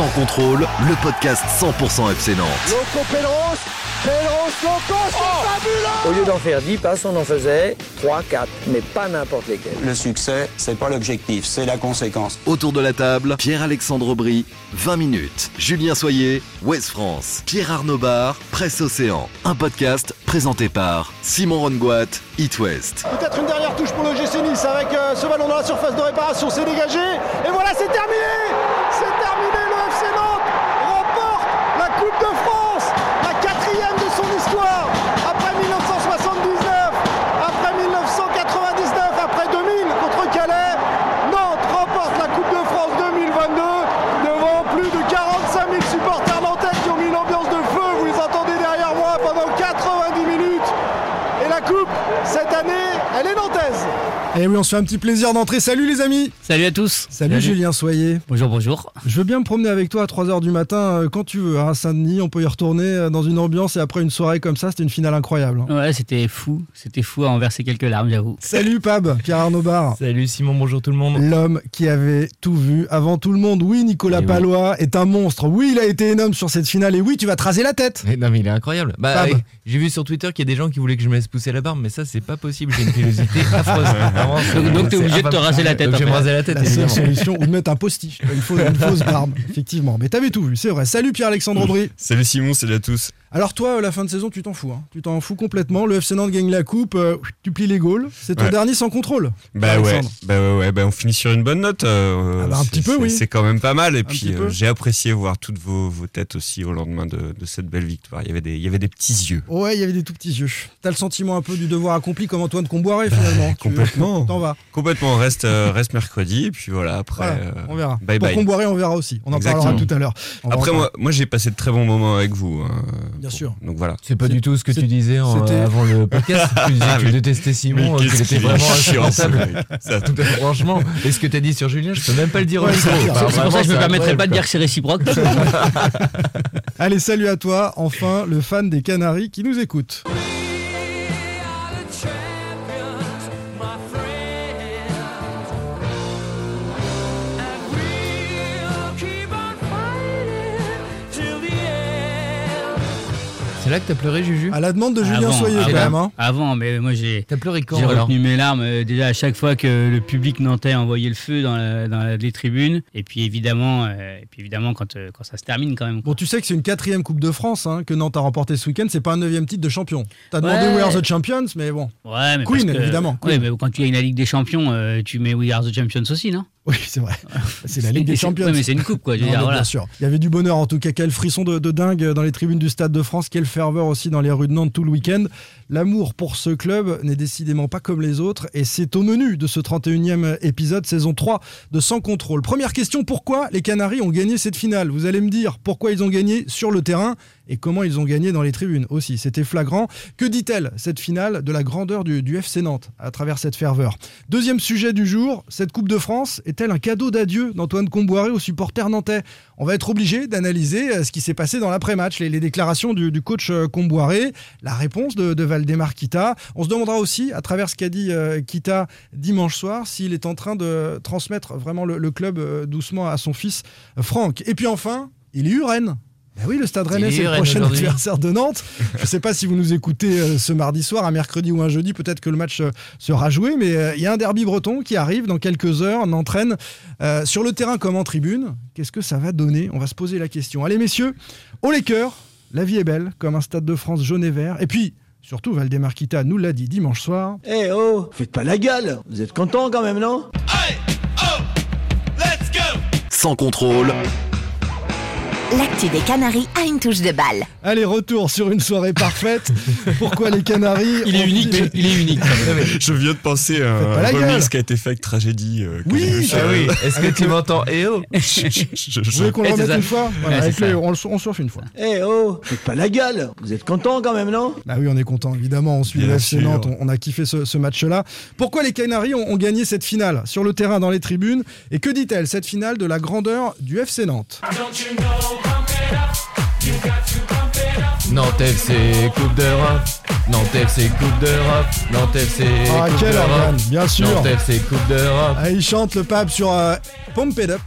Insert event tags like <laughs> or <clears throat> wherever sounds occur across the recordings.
Sans contrôle, le podcast 100% FC Nantes. Loco Pedros, Pedros Loco, c'est fabuleux Au lieu d'en faire 10 passes, on en faisait 3, 4, mais pas n'importe lesquels. Le succès, c'est pas l'objectif, c'est la conséquence. Autour de la table, Pierre-Alexandre Aubry, 20 minutes. Julien Soyer, Ouest France. Pierre Arnaud Bar, Presse Océan. Un podcast présenté par Simon Rongoat, It West. Peut-être une dernière touche pour le GC Nice avec euh, ce ballon dans la surface de réparation, c'est dégagé. Et voilà, C'est terminé, Et oui, on se fait un petit plaisir d'entrer. Salut les amis Salut à tous. Salut, Julien Soyer. Bonjour, bonjour. Je veux bien me promener avec toi à 3h du matin euh, quand tu veux. À Saint-Denis, on peut y retourner euh, dans une ambiance et après une soirée comme ça, c'était une finale incroyable. hein. Ouais, c'était fou. C'était fou à en verser quelques larmes, j'avoue. Salut Pab, Pierre Arnaud Bar. Salut Simon, bonjour tout le monde. L'homme qui avait tout vu avant tout le monde. Oui, Nicolas Et oui. Palois est un monstre. Oui, il a été énorme sur cette finale. Et oui, tu vas te raser la tête. Eh, non mais il est incroyable. Bah, eh, j'ai vu sur Twitter qu'il y a des gens qui voulaient que je me laisse pousser la barbe, mais ça c'est pas possible. J'ai une pilosité <laughs> affreuse. C'est- Donc- donc t'es c'est obligé de te raser la tête, je vais me raser la tête. La seule évidemment. solution, ou de mettre un postiche. Une fausse, une fausse barbe, <laughs> effectivement. Mais t'avais tout vu, c'est vrai. Salut Pierre-Alexandre Aubry. Salut Simon, salut à tous. Alors toi, la fin de saison, tu t'en fous. hein. Tu t'en fous complètement. Le FC Nantes gagne la coupe, euh, tu plies les Gaules. C'est ton Ouais. dernier sans contrôle. Bah ouais, bah ouais, ouais, bah on finit sur une bonne note. euh, Ah bah un c'est- petit peu, c'est- oui. C'est quand même pas mal. Et puis euh, j'ai apprécié voir toutes vos, vos têtes aussi au lendemain de, de cette belle victoire. Il y avait des, il y avait des petits yeux. Ouais, il y avait des tout petits yeux. T'as le sentiment un peu du devoir accompli comme Antoine Comboiré finalement. Tu- complètement. T'en vas. Complètement. Reste, euh, reste mercredi. Et puis voilà. Après, Voilà, euh, on verra. Bye Pour bye. Comboiré, on verra aussi. On en Exactement. parlera tout à l'heure. On va Après moi, moi j'ai passé de très bons moments avec vous. hein, Bien pour- sûr. Donc voilà. C'est pas du tout ce que tu disais en- c'était- avant le <laughs> podcast. Tu disais que tu détestais Simon, euh, qu'il qu'est-ce était vraiment insupportable. <laughs> Franchement, et ce que t'as dit sur Julien, je peux même pas le dire au micro. c'est pour ça que je me permettrai pas de dire que c'est réciproque. <laughs> Allez, salut à toi. Enfin, le fan des Canaries qui nous écoute. C'est là que t'as pleuré, Juju À la demande de Julien avant, Soyer quand avant, même. hein. avant, mais moi j'ai T'as pleuré quand j'ai retenu mes larmes euh, déjà à chaque fois que le public nantais envoyait le feu dans, la- dans la- les tribunes. Et puis évidemment, euh, et puis évidemment quand, euh, quand ça se termine quand même. Bon, tu sais que c'est une quatrième Coupe de France hein, que Nantes a remporté ce week-end. C'est pas un neuvième titre de champion. T'as demandé Ouais. We Are the Champions, mais bon. Ouais, mais Queen, que- évidemment, Ouais, Queen. mais quand tu as une Ligue des Champions, euh, tu mets We Are the Champions aussi, non? Oui, c'est vrai. C'est la Ligue des Champions. Ouais, mais c'est une coupe, quoi. Je veux Non, dire, mais voilà. Bien sûr. Il y avait du bonheur en tout cas. Quel frisson de, de dingue dans les tribunes du Stade de France. Quelle ferveur aussi dans les rues de Nantes tout le week-end. L'amour pour ce club n'est décidément pas comme les autres. Et c'est au menu de ce 31e épisode, saison 3 de Sans Contrôle. Première question pourquoi les Canaries ont gagné cette finale? Vous allez me dire pourquoi ils ont gagné sur le terrain et comment ils ont gagné dans les tribunes aussi. C'était flagrant. Que dit-elle, cette finale, de la grandeur du, du FC Nantes à travers cette ferveur? Deuxième sujet du jour, cette Coupe de France est-elle un cadeau d'adieu d'Antoine Comboiré aux supporters nantais? On va être obligé d'analyser euh, ce qui s'est passé dans l'après-match, les, les déclarations du, coach euh, Comboiré, la réponse de, de Valdemar Kita. On se demandera aussi, à travers ce qu'a dit euh, Kita dimanche soir, s'il est en train de transmettre vraiment le, club euh, doucement à son fils Franck. Et puis enfin, il est eu Rennes. Ben oui, le Stade Rennais, est c'est le prochain adversaire de Nantes. Je ne sais pas si vous nous écoutez euh, ce mardi soir, un mercredi ou un jeudi, peut-être que le match euh, sera joué, mais euh, il y a un derby breton qui arrive dans quelques heures, on entraîne euh, sur le terrain comme en tribune. Qu'est-ce que ça va donner? On va se poser la question. Allez messieurs, au les cœurs, la vie est belle, comme un Stade de France jaune et vert. Et puis, surtout, Valdemar Kita nous l'a dit dimanche soir. Eh oh, faites pas la gueule. Vous êtes content quand même, non? Sans contrôle, L'actu des Canaries a une touche de balle. Allez, retour sur une soirée parfaite. <laughs> Pourquoi les Canaries Il est unique, il est unique. <laughs> Je viens de penser à un la gueule. remix qui a été fait avec tragédie. euh, Oui, Ah oui, est-ce que tu m'entends Eh oh <laughs> Je- Vous voulez qu'on le Eh, c'est remette une fois on, refait une fois. Eh oh, faites pas la gueule. Vous êtes content quand même, non? Ah oui, on est content, évidemment. On suit Bien le FC sûr. Nantes, on, on a kiffé ce, ce match-là. Pourquoi les Canaries ont, ont gagné cette finale Sur le terrain, dans les tribunes? Et que dit-elle, cette finale, de la grandeur du FC Nantes? Nantes FC Coupe d'Europe. Nantes FC Coupe d'Europe. Nantes FC Ah, Coupe quel organe, bien sûr Nantes FC Coupe d'Europe. Ah, Il chante le pape sur euh, Pump It Up.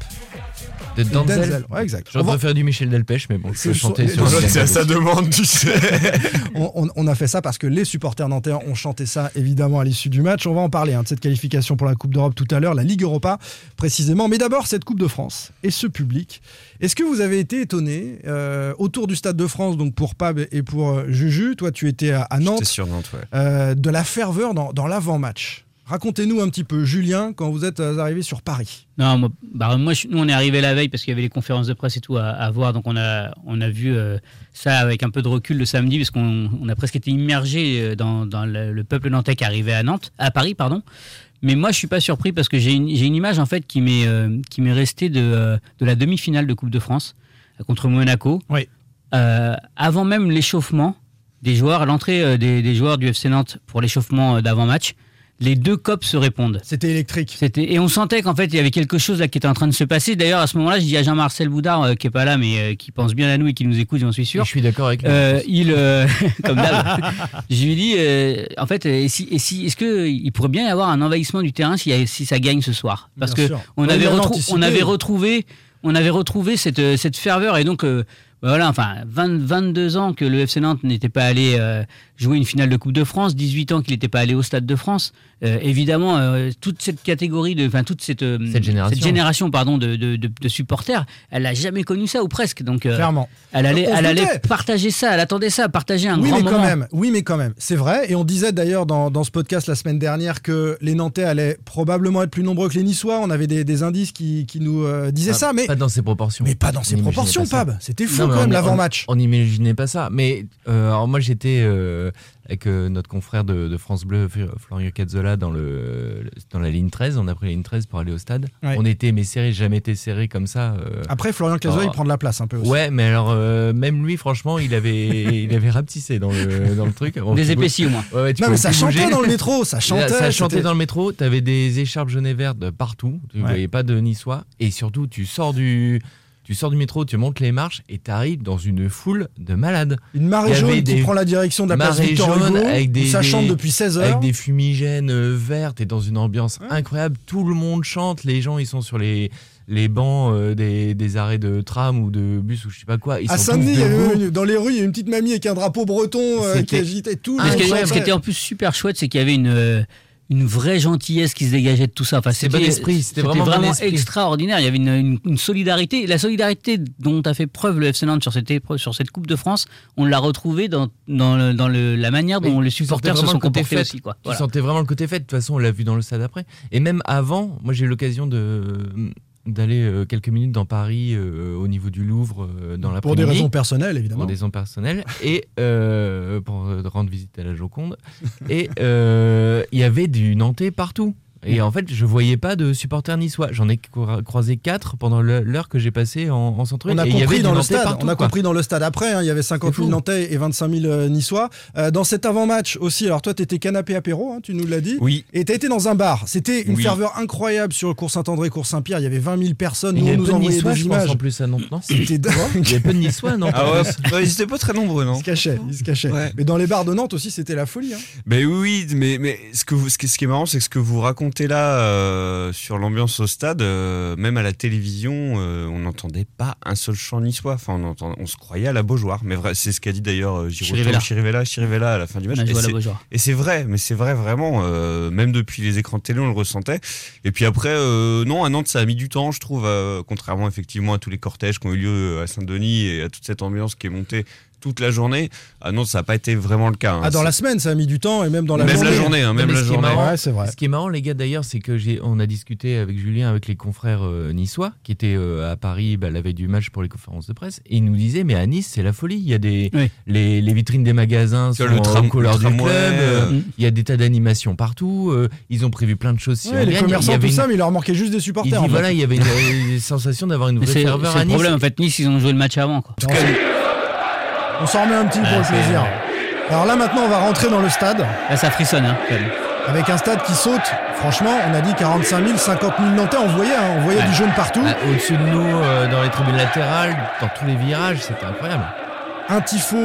De Denzel. Denzel, ouais, exact. J'aurais va- préféré du Michel Delpech, mais bon, je peux chanter sur C'est sa demande, tu sais. <laughs> on, on- on a fait ça parce que les supporters nantais ont chanté ça évidemment à l'issue du match. On va en parler hein, de cette qualification pour la Coupe d'Europe tout à l'heure, la Ligue Europa précisément. Mais d'abord, cette Coupe de France et ce public. Est-ce que vous avez été étonné euh, autour du Stade de France, donc pour Pab et pour euh, Juju? Toi, tu étais à, à Nantes. J'étais sur Nantes, ouais. euh, de la ferveur dans, dans l'avant-match. Racontez-nous un petit peu, Julien, quand vous êtes euh, arrivé sur Paris. Non, moi, bah, moi je- nous, on est arrivé la veille parce qu'il y avait les conférences de presse et tout à, à voir. Donc, on a, on a vu euh, ça avec un peu de recul le samedi parce qu'on on a presque été immergé euh, dans, dans le, le peuple nantais qui arrivait à Nantes, à Paris, pardon. Mais moi, je suis pas surpris parce que j'ai une, une image en fait qui m'est euh, qui m'est restée de, euh, de la demi-finale de Coupe de France contre Monaco. Oui. Euh, avant même l'échauffement des joueurs, l'entrée des, des joueurs du FC Nantes pour l'échauffement euh, d'avant-match, les deux copes se répondent. C'était électrique. C'était et on sentait qu'en fait il y avait quelque chose là qui était en train de se passer. D'ailleurs à ce moment-là, je dis à Jean-Marcel Boudard euh, qui est pas là mais euh, qui pense bien à nous et qui nous écoute, j'en suis Et sûr. Je suis d'accord avec lui. Euh, il euh, <laughs> comme d'hab. je lui dis euh, en fait et si, et si est-ce que il pourrait bien y avoir un envahissement du terrain si, si ça gagne ce soir? Parce Bien que sûr. on Ouais, avait on avait retrouvé on avait retrouvé cette cette ferveur et donc euh, voilà, enfin, 20 22 ans que le FC Nantes n'était pas allé euh, jouer une finale de Coupe de France, 18 ans qu'il n'était pas allé au Stade de France. Euh, évidemment, euh, toute cette catégorie, de, enfin toute cette, euh, Cette génération. génération, pardon, de, de, de- de supporters, elle n'a jamais connu ça ou presque. Donc, euh, Clairement. elle allait, elle allait partager ça, elle attendait ça, partager un oui, grand mais moment. quand même. Oui, mais quand même. C'est vrai. Et on disait d'ailleurs dans, dans ce podcast la semaine dernière que les Nantais allaient probablement être plus nombreux que les Niçois. On avait des, des indices qui, qui nous euh, disaient Ah, ça, mais, Pas dans ses proportions. mais pas dans ces proportions. Pab. C'était fou Non, quand même on- l'avant-match. On n'imaginait pas ça. Mais euh, alors moi j'étais euh, avec euh, notre confrère de, de France Bleu, Florian Cazzola, dans, le, dans la ligne 13. On a pris la ligne 13 pour aller au stade. Ouais. On était mais serré, jamais été serré comme ça. euh. Après, Florian Cazola, Oh. il prend de la place un peu aussi. Ouais, mais alors euh, même lui, franchement, il avait, il avait rapetissé dans le, dans le truc. Bon, Des épaissis au moins. Ouais, ouais, tu Non, mais ça chantait bouger. dans le métro, ça chantait. <laughs> Ça chantait dans le métro, t'avais des écharpes jaunes et vertes partout, tu Ouais. voyais pas de niçois, et surtout tu sors du, tu sors du métro, tu montes les marches et t'arrives dans une foule de malades. Une marée jaune qui prend la direction de la place Victor Hugo, avec des- ça chante depuis 16 heures. Avec des fumigènes euh, vertes et dans une ambiance incroyable, tout le monde chante, les gens ils sont sur les, les bancs euh, des, des arrêts de tram ou de bus ou je sais pas quoi. Ils À Saint-Denis, dans les rues, il y a une petite mamie avec un drapeau breton euh, qui agitait tout. Mais ce, qui, le ce qui était en plus super chouette, c'est qu'il y avait une, euh, une vraie gentillesse qui se dégageait de tout ça. Enfin, C'est bon esprit, c'était vraiment bon extraordinaire. Il y avait une, une- une solidarité. La solidarité dont a fait preuve le FC Nantes sur cette, épreuve- sur cette Coupe de France, on l'a retrouvée dans, dans, le- dans le- la manière dont les supporters se sont comportés aussi. Quoi. Tu sentais vraiment le côté fête. De toute façon, on l'a vu dans le stade après. Et même avant, moi j'ai eu l'occasion de d'aller euh, quelques minutes dans Paris euh, au niveau du Louvre euh, dans Pour des raisons personnelles, évidemment. Pour des raisons personnelles <laughs> et pour rendre visite à la Joconde. Et il y avait du Nantais partout. Et en fait, je voyais pas de supporters niçois. J'en ai cro- croisé quatre pendant l'heure que j'ai passée en, en centre-ville. On a Et il y avait compris dans le stade. partout, on a quoi. compris dans le stade après. hein, il y avait 50 C'est 000 fou. Nantais et 25 000 euh, Niçois. Euh, dans cet avant-match aussi. Alors toi, t'étais canapé apéro, hein, tu nous l'as dit. Oui. Et t'as été dans un bar. C'était une Oui. ferveur incroyable sur le cours Saint-André, cours Saint-Pierre. Il y avait 20 000 personnes. Nous, on nous de niçois, des je pense, images. en plus à Nantes, non C'était dingue. Il y avait peu de niçois à Nantes. Ah ouais, ils étaient pas très nombreux, non Il se cachait, il se cachait. Ouais. Mais dans les bars de Nantes aussi, c'était la folie. hein. Ben oui, mais, mais ce, que vous, ce, qui, ce qui est marrant, c'est que ce que vous racontez là euh, sur l'ambiance au stade, euh, même à la télévision, euh, on n'entendait pas un seul chant niçois. Enfin, on, entend- on se croyait à la Beaujoire. Mais c'est ce qu'a dit d'ailleurs Chirivella. Chirivella, Chirivella à la fin du match. Et c'est- vrai, mais c'est vrai vraiment. même depuis les écrans de télé, on le ressentait. Et puis après, non, à Nantes, ça a mis du temps, je trouve, contrairement effectivement à tous les cortèges qui ont eu lieu à Saint-Denis et à toute cette ambiance qui est montée toute la journée. À Nantes, ça n'a pas été vraiment le cas. hein. Ah, dans C'est- la semaine, ça a mis du temps et même dans la même journée. la journée, hein, Non, même la journée. marrant, Ouais, c'est vrai. Ce qui est marrant, les gars, d'ailleurs, c'est que j'ai, on a discuté avec Julien, avec les confrères euh, niçois, qui étaient euh, à Paris bah, la veille du match pour les conférences de presse, et ils nous disaient, mais à Nice, c'est la folie. Il y a des, Oui. les, les vitrines des magasins sont le tram- aux couleurs le du tramway, club. euh, euh, Il y a des tas d'animations partout. euh, ils ont prévu plein de choses. Si Ouais, les gagne. Il y commerçants, avait tout une- ça, mais il leur manquait juste des il supporters. dit, en fait. voilà, il y avait une, sensation d'avoir une vraie C'est ferveur c'est à le Nice. problème. En fait, Nice, ils ont joué le match avant. Quoi. On s'en remet un petit pour le plaisir. Alors là, maintenant, on va rentrer dans le stade. Là, ça frissonne. Hein, quand même. Avec un stade qui saute, franchement, on a dit 45 000, 50 000 Nantais, on voyait, hein, on voyait Ouais. du jaune partout. Au-dessus de nous, euh, dans les tribunes latérales, dans tous les virages, c'était incroyable. Un tifo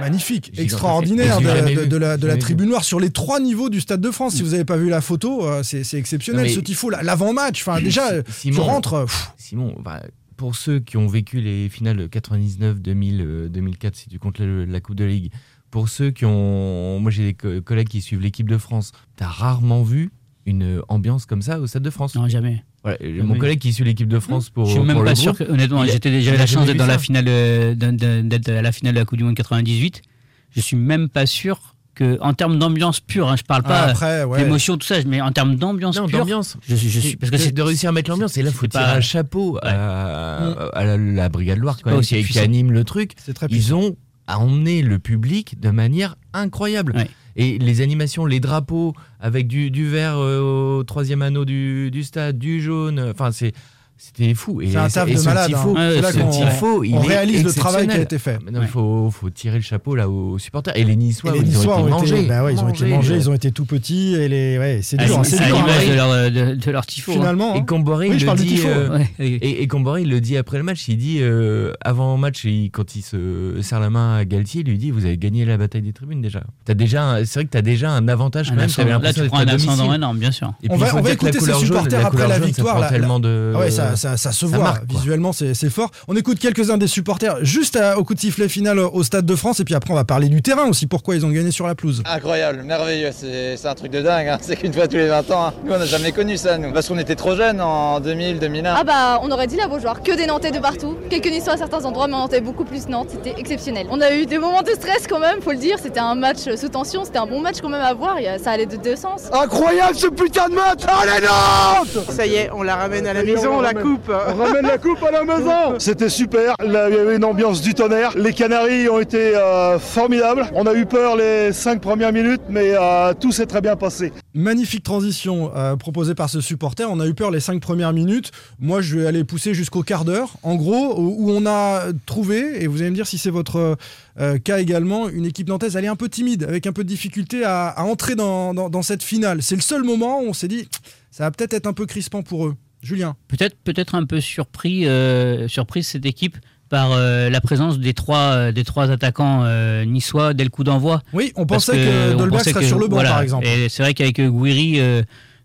magnifique, extraordinaire de, vu. de- de la, de tribune noire sur les trois niveaux du Stade de France. Si vous n'avez pas vu la photo, euh, c'est exceptionnel Non, ce tifo, là. l'avant-match. Enfin, <coughs> déjà, Simon, tu rentres. pff, Simon, bah, pour ceux qui ont vécu les finales de 99, 2000, euh, 2004, si tu comptes la, la Coupe de Ligue, pour ceux qui ont. Moi, j'ai des co- collègues qui suivent l'équipe de France. T'as rarement vu une ambiance comme ça au Stade de France? Non, jamais. Voilà, mon collègue qui suit l'équipe de France pour. Je suis même pour le pas sûr groupe, que, honnêtement, j'étais déjà la chance d'être vu dans la ça. finale, euh, d'être à la finale de la Coupe du Monde 98. Je suis même pas sûr que, en termes d'ambiance pure, hein, je parle pas Ah, après, ouais. d'émotion, tout ça, mais en termes d'ambiance pure, d'ambiance. je, je suis, parce que c'est de réussir à mettre l'ambiance. Et là, il faut c'est tirer pas- un chapeau à, à la, la Brigade Loire, quand pas même, qui, anime le truc. Très Ils ont emmené le public de manière incroyable. Ouais. Et les animations, les drapeaux, avec du, du vert euh, au troisième anneau du, du stade, du jaune, enfin, c'est. C'était fou. Et C'est un taf et de malade, tifo, hein. Là tifo, on réalise le travail qui a été fait. Il faut, faut tirer le chapeau là aux supporters. Et les Niçois, Et les ils ont été mangés. bah ouais, ils ont été mangés, ils ont été tout petits et les, ouais, c'est à dur, hein, l'image c'est à dur. l'image hein. de leur, de, de leur tifo. hein. Finalement, Et hein. Comboré, Oui, il je le dit. tifo. euh, et, et Comboré, il le dit après le match. Il dit euh, avant match, il- quand il se serre la main à Galtier, il lui dit Vous avez gagné la bataille des tribunes déjà. T'as déjà, un- c'est vrai que t'as déjà un avantage quand même. là, tu prends un ascendant énorme, bien sûr. On va, écouter jaune- supporters après la victoire. tellement de. Ouais, ça, ça, ça se ça voit marque, visuellement, c'est fort. On écoute quelques-uns des supporters juste à- au coup de sifflet final au Stade de France et puis après on va parler du terrain aussi, pourquoi ils ont gagné sur la pelouse. Incroyable, merveilleux, c'est un truc de dingue, hein. <laughs> c'est qu'une fois tous les 20 ans. hein. Nous on n'a jamais connu ça, nous, parce qu'on était trop jeunes en 2000, 2001. Ah bah on aurait dit la Beaujoire, que des Nantais de partout, quelques Niçois à certains endroits mais on Nantais beaucoup plus Nantes, c'était exceptionnel. On a eu des moments de stress quand même, faut le dire, c'était un match sous tension, c'était un bon match quand même à voir, ça allait de deux sens. Incroyable ce putain de match Allez Nantes Ça y est, on la ramène à la maison, la coupe. On ramène la coupe à la maison C'était super, Là, il y avait une ambiance du tonnerre. Les Canaries ont été euh, formidables. On a eu peur les cinq premières minutes, mais euh, tout s'est très bien passé. Magnifique transition euh, proposée par ce supporter. On a eu peur les cinq premières minutes. Moi, je vais aller pousser jusqu'au quart d'heure. En gros, où où on a trouvé, et vous allez me dire si c'est votre euh, cas également, une équipe nantaise, elle est un peu timide, avec un peu de difficulté à, à entrer dans, dans- dans cette finale. C'est le seul moment où on s'est dit, ça va peut-être être un peu crispant pour eux. Julien. Peut-être peut-être un peu surpris, euh, surprise cette équipe par euh, la présence des trois, euh, des trois attaquants niçois dès le coup d'envoi. Oui, on pensait que, Dolberg serait que- sur le banc, voilà. par exemple. Et c'est vrai qu'avec Guiri,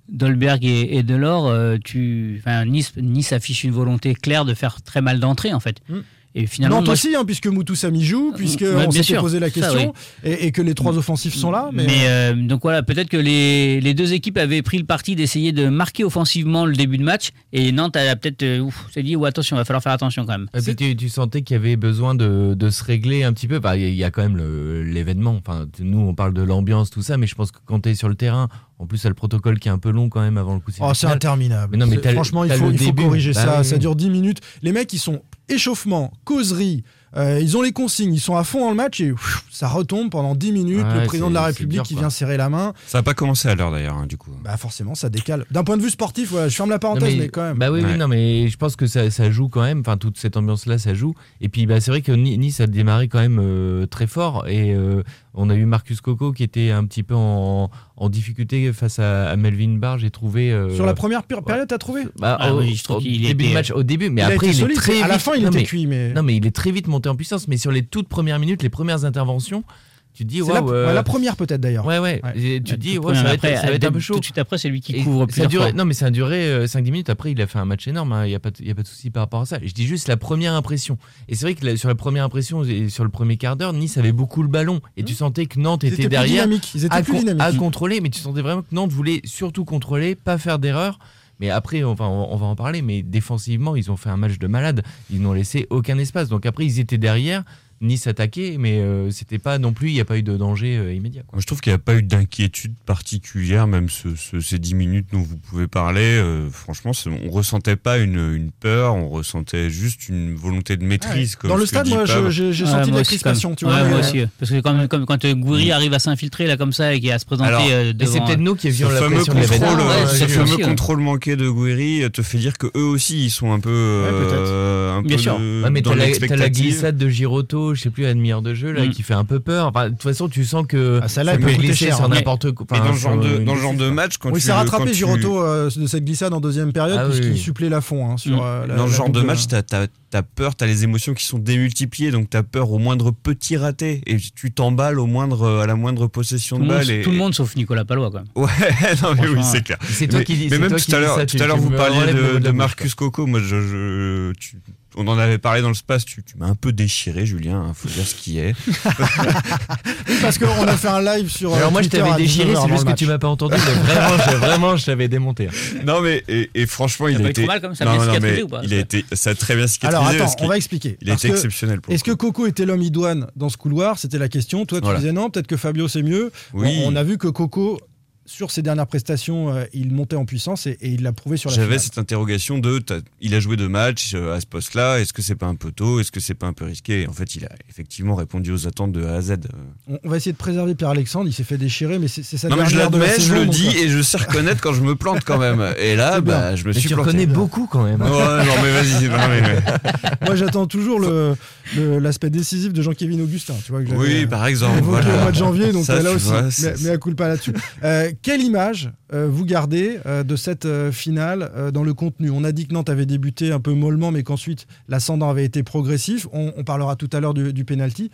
Dolberg et, et Delors, tu, nice, nice affiche une volonté claire de faire très mal d'entrée en fait. Mm. Et finalement, Nantes moi, aussi, hein, puisque Moutou Samy joue, puisque Ouais, on s'était posé la Ça, question, et, et que les trois offensifs sont là. Mais, Mais, euh, donc voilà, peut-être que les, les deux équipes avaient pris le parti d'essayer de marquer offensivement le début de match et Nantes a peut-être euh, s'est dit ou attention, il va falloir faire attention quand même. Et puis tu, tu sentais qu'il y avait besoin de, de se régler un petit peu. Bah, Il y, a- il y a quand même l'événement. Enfin, nous, on parle de l'ambiance, tout ça, mais je pense que quand tu es sur le terrain, en plus, il y a le protocole qui est un peu long quand même avant le coup de Oh, c'est interminable. Mais non, mais C'est- t'as le- Franchement, il faut, il faut corriger Bah ça. oui, Ça dure 10 minutes. Les mecs, ils sont échauffement, causerie. euh, ils ont les consignes, ils sont à fond dans le match et pff, ça retombe pendant 10 minutes. Ouais, le président de la c'est- c'est République dur, qui vient serrer la main. Ça n'a pas commencé à l'heure d'ailleurs, hein, du coup. Bah forcément, ça décale. D'un point de vue sportif, je ferme la Non, parenthèse, mais, quand même. Bah oui, non, mais je pense que ça, ça joue quand même. Enfin, toute cette ambiance-là, ça joue. Et puis, bah, c'est vrai que Ni- Nice a démarré quand même euh, très fort. Et euh, on a eu Marcus Coco qui était un petit peu en, en difficulté face à, à Melvin Barr. J'ai trouvé. euh, Sur la première période, t'as trouvé bah, Ah au, oui, je trouve au qu'il début était- de match, au début, mais Il a après été il solide, est très à vite. la fin, il non, était mais- cuit, mais- non, mais il est très vite monté en puissance. Mais sur les toutes premières minutes, les premières interventions, tu te dis la, waouh. euh, ouais, la première peut-être d'ailleurs. Ouais, ouais. Ouais. Et tu te dis, ouais, ça va être, première, ça va être un peu chaud. Tout de suite après, c'est lui qui Et couvre ça a plusieurs duré, fois. non, mais ça a duré euh, 5-10 minutes. Après, il a fait un match énorme. hein. Il n'y a, pas de- il y a pas de souci par rapport à ça. Je dis juste la première impression. Et c'est vrai que la- sur la première impression et sur le premier quart d'heure, Nice avait beaucoup le ballon. Et tu sentais que Nantes Ils était étaient plus derrière dynamiques. Ils étaient à, plus dynamiques. à contrôler. Mais tu sentais vraiment que Nantes voulait surtout contrôler, pas faire d'erreur. Mais après, enfin, on va en parler. Mais défensivement, ils ont fait un match de malade. Ils n'ont laissé aucun espace. Donc après, ils étaient derrière. Nice attaquait, mais euh, c'était pas non plus, il n'y a pas eu de danger euh, immédiat. quoi. Moi, je trouve qu'il n'y a pas eu d'inquiétude particulière, même ce- ce- ces 10 minutes dont vous pouvez parler. euh, franchement, on ressentait pas une, une peur, on ressentait juste une volonté de maîtrise. comme Dans le stade, moi, j'ai j'ai Ouais, senti de la crispation. quand Tu vois, Ouais, moi aussi. Parce que quand, comme- quand euh, Gouiri arrive à s'infiltrer là comme ça et à se présenter Alors, euh, Et devant. c'est peut-être nous qui avions la fameux pression contrôle. Ouais, euh, ce fameux aussi, ouais. contrôle manqué de Guiri te fait dire que eux aussi ils sont un peu, euh, un Bien sûr. Ouais, mais dans t'as la, glissade de Giroto, je sais plus, à demi-heure de jeu, là, Mm. qui fait un peu peur. Enfin, de toute façon, tu sens que Ah, celle-là, ça elle peut peut coûter glisser cher, sur hein. n'importe quoi. Mais dans enfin, le genre de, une dans le genre de match, quand Oui, tu c'est quand rattrapé tu- Giroto euh, de cette glissade en deuxième période, Ah puisqu'il oui. supplée la fond. hein, sur, Mm. euh, la- dans le genre de match, t'as as t'as peur, t'as les émotions qui sont démultipliées, donc t'as peur au moindre petit raté et tu t'emballes au moindre à la moindre possession Tout, de monde, balle. Et, tout le monde sauf Nicolas Palois, quoi. Ouais, <laughs> non mais oui, c'est clair. C'est toi mais, qui dis- mais même tout à l'heure, tout à l'heure vous parliez de, Marcus Coco. Moi, je, je- tu- on en avait parlé dans le space. Tu, tu m'as un peu déchiré, Julien. Il faut dire ce qui est. <laughs> Oui, parce qu'on a fait un live sur. Alors euh, moi je t'avais déchiré, 19h c'est juste que tu m'as pas entendu. Mais vraiment, je, vraiment, je t'avais démonté. hein. non mais et, et franchement, il Ça a été. mal comme ça, non, bien non, cicatrisé mais ou pas Il a été. Ça a très bien cicatrisé. Alors attends, on va expliquer. Il que exceptionnel. Pour Est-ce que Coco était l'homme idoine dans ce couloir? C'était la question. Toi, tu Voilà. disais non, peut-être que Fabio c'est mieux. Oui. On, on a vu que Coco, sur ses dernières prestations, euh, il montait en puissance et, et il l'a prouvé sur la J'avais cette interrogation de il a joué deux matchs euh, à ce poste-là, est-ce que c'est pas un peu tôt, est-ce que c'est pas un peu risqué? Et En fait, il a effectivement répondu aux attentes de A à Z. On, on va essayer de préserver Pierre-Alexandre. Il s'est fait déchirer, mais c'est sa Non mais je l'admets, je le dis euh, et je sais reconnaître quand je me plante quand même. <laughs> Et là, bah, je me Mais suis tu planté. reconnais beaucoup quand même. Ouais, non mais vas-y. <laughs> Moi, j'attends toujours le- le- l'aspect décisif de Jean-Kévin Augustin. Tu vois, que Oui, par exemple. voilà. au mois de janvier, donc Ça, là tu aussi, vois, mais, mais à coup pas là-dessus. <laughs> Euh, quelle image euh, vous gardez euh, de cette euh, finale dans le contenu? On a dit que Nantes avait débuté un peu mollement, mais qu'ensuite l'ascendant avait été progressif. On, on parlera tout à l'heure du, du penalty.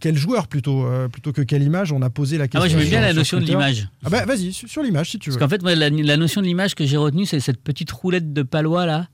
Quel joueur plutôt, plutôt que quelle image? On a posé la Ah, question. moi, j'aimais bien sur- la notion de l'image. Ah bah vas-y, sur, sur l'image si tu veux. Parce qu'en fait, moi, la, la notion de l'image que j'ai retenue, c'est cette petite roulette de palois là,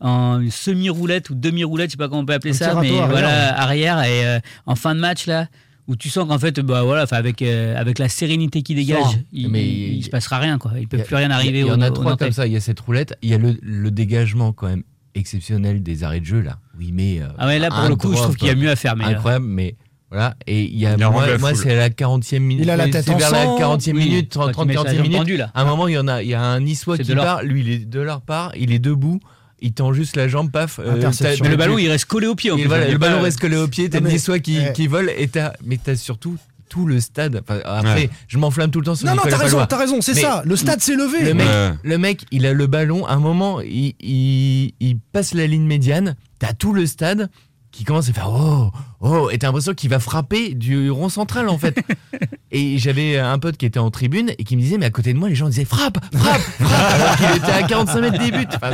en une semi-roulette ou demi-roulette, je sais pas comment on peut appeler Un ça, mais voilà, arrière et en fin de match là, où tu sens qu'en fait, bah voilà, avec euh, avec la sérénité qui dégage, il, Mais il, il- se passera rien quoi. Il peut Il y a- plus rien arriver. Il y, en a au trois comme ça. Il y a cette roulette. Il y a le, le dégagement quand même exceptionnel des arrêts de jeu là. Oui, mais euh, Ah ouais, là pour le coup, je trouve qu'il y a mieux à faire. Mais euh, incroyable, mais voilà. Et il y a Il a rendu moi, la moi, c'est à la 40e minute. Il a la tête c'est en vers la sang. 40e Oui, minute, quand 30 il met sa 40e jambe minute. là. À un moment, il y en a, il y a un Niçois qui part. Lui, il est de leur part. Il est debout. Il tend juste la jambe, paf. euh, mais le t'as- ballon, il reste collé au pied. en voilà, le pas- ballon reste collé au pied, t'as le Niçois qui, qui vole, et t'as, mais t'as surtout tout le stade. Enfin, après, Ouais. je m'enflamme tout le temps sur Non, non, t'as raison, t'as raison, c'est ça. Le stade s'est levé. Le mec, Ouais. le mec, il a le ballon. À un moment, il, il, il passe la ligne médiane. T'as tout le stade qui commence à faire oh oh et t'as l'impression qu'il va frapper du rond central en fait. <laughs> et j'avais un pote qui était en tribune et qui me disait mais à côté de moi les gens disaient frappe frappe frappe alors qu'il était à 45 mètres des buts. Enfin,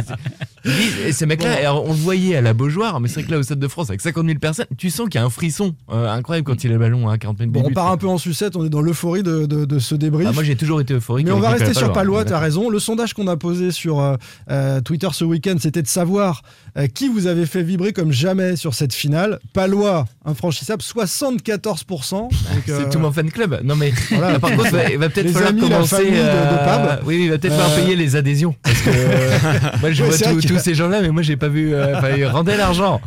et ce mec-là, alors, on le voyait à la Beaujoire, mais c'est vrai que là au Stade de France avec 50 000 personnes, tu sens qu'il y a un frisson euh, incroyable quand il a le ballon à 40 mètres des Bon, on buts. part un peu en sucette, on est dans l'euphorie de, de- de ce débrief. Ah, moi j'ai toujours été euphorique. Mais on va rester sur Palois, t'as raison. Le sondage qu'on a posé sur euh, euh, Twitter ce week-end, c'était de savoir euh, qui vous avez fait vibrer comme jamais sur cette finale. Palois, infranchissable, 74%. Donc, <laughs> euh, C'est tout mon fan club. Non mais <laughs> Voilà. <laughs> par contre, il va peut-être falloir amis, commencer. famille de- de euh, Pab. Oui, il va peut-être falloir Euh, payer les adhésions. Parce que <laughs> euh, moi, je Ouais, vois tous- ces gens-là, mais moi, j'ai pas vu. euh, rendaient l'argent.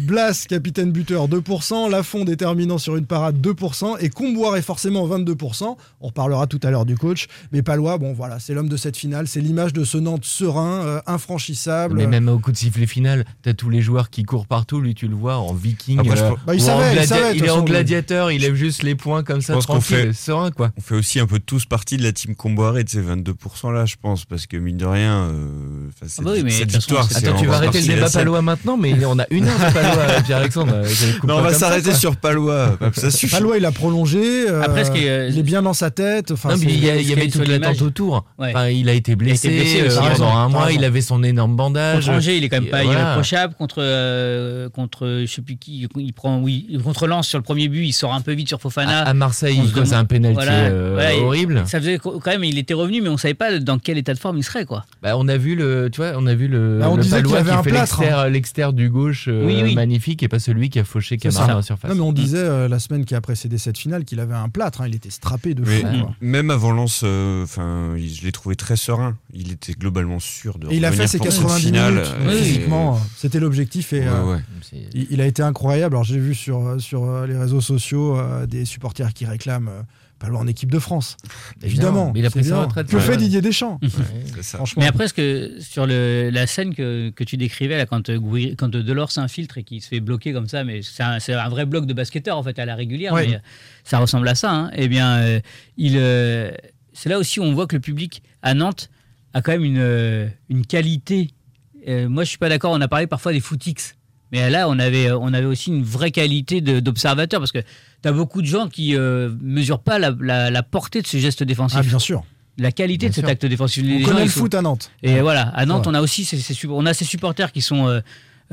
Blas, capitaine buteur, 2%. Lafont, déterminant sur une parade, 2%. Et Comboire est forcément 22%. On reparlera tout à l'heure du coach. Mais Palois, bon voilà, c'est l'homme de cette finale. C'est l'image de ce Nantes serein, euh, infranchissable. Mais même au coup de sifflet final, t'as tous les joueurs qui courent partout. Lui, tu le vois en viking. Je euh, pense- Bah, il savait, il savait, il est en gladiateur, il lève juste les poings comme ça, pense tranquille, fait- serein, quoi. On fait aussi un peu tous partie de la team Comboiré de ces 22% là, je pense, parce que mine de rien, euh, Ah bah oui, mais cette victoire, Attends, tu vas arrêter le débat palois maintenant, mais on a une heure <laughs> de palois, Pierre-Alexandre. Non, on va s'arrêter sur Palois. Ça <laughs> suffit. Palois, il a prolongé. euh, Après, ce qui est, euh, il est bien dans sa tête. Enfin, non, mais c'est- il y, a- il y avait toute l'attente autour. Ouais. Enfin, il a été blessé, euh, raison, pendant un mois, il avait son énorme bandage. Contre Angers, il est quand même pas irréprochable. Contre, euh, contre je sais plus qui, il prend, oui, contre Lens sur le premier but, il sort un peu vite sur Fofana. À, Marseille, il se un pénalty Voilà, euh, horrible. Ça faisait quand même, il était revenu, mais on savait pas dans quel état de forme il serait, quoi. Bah, on a vu le, tu vois, on a vu le, Bah, on le disait qu'il avait qui un fait plâtre, l'extérieur, l'extérieur du gauche euh, Oui, oui. magnifique et pas celui qui a fauché Camara ça. dans la surface. Non, mais on disait euh, la semaine qui a précédé cette finale qu'il avait un plâtre. hein, il était strappé de Mais fou. quoi. même avant Lens, euh, enfin, je l'ai trouvé très serein. Il était globalement sûr de Et il a fait ses pour cette 90 finale. minutes. Physiquement, c'était l'objectif. Et il, a été incroyable. Alors j'ai vu sur, sur les réseaux sociaux des supporters qui réclament euh, Palois en équipe de France. Évidemment. Mais il a pris sa retraite. Que ouais. fait Didier Deschamps ça. Franchement. Mais après, ce que, sur le, la scène que, que tu décrivais, là, quand, euh, quand Delors s'infiltre et qu'il se fait bloquer comme ça, mais c'est un, vrai bloc de basketteur, en fait, à la régulière, Ouais. mais euh, ça ressemble à ça. Hein. Eh bien, euh, il, euh, c'est là aussi où on voit que le public à Nantes a quand même une, euh, une qualité. Euh, moi, je suis pas d'accord, on a parlé parfois des footix. Mais là, on avait, on avait aussi une vraie qualité d'observateur parce que tu as beaucoup de gens qui euh, mesurent pas la, la- la portée de ce geste défensif. Ah, bien sûr. La qualité Bien de cet sûr. acte défensif. On connaît le sont- foot à Nantes. et voilà, à Nantes, Ouais. on a aussi ces, ces sup- on a ces supporters qui sont euh,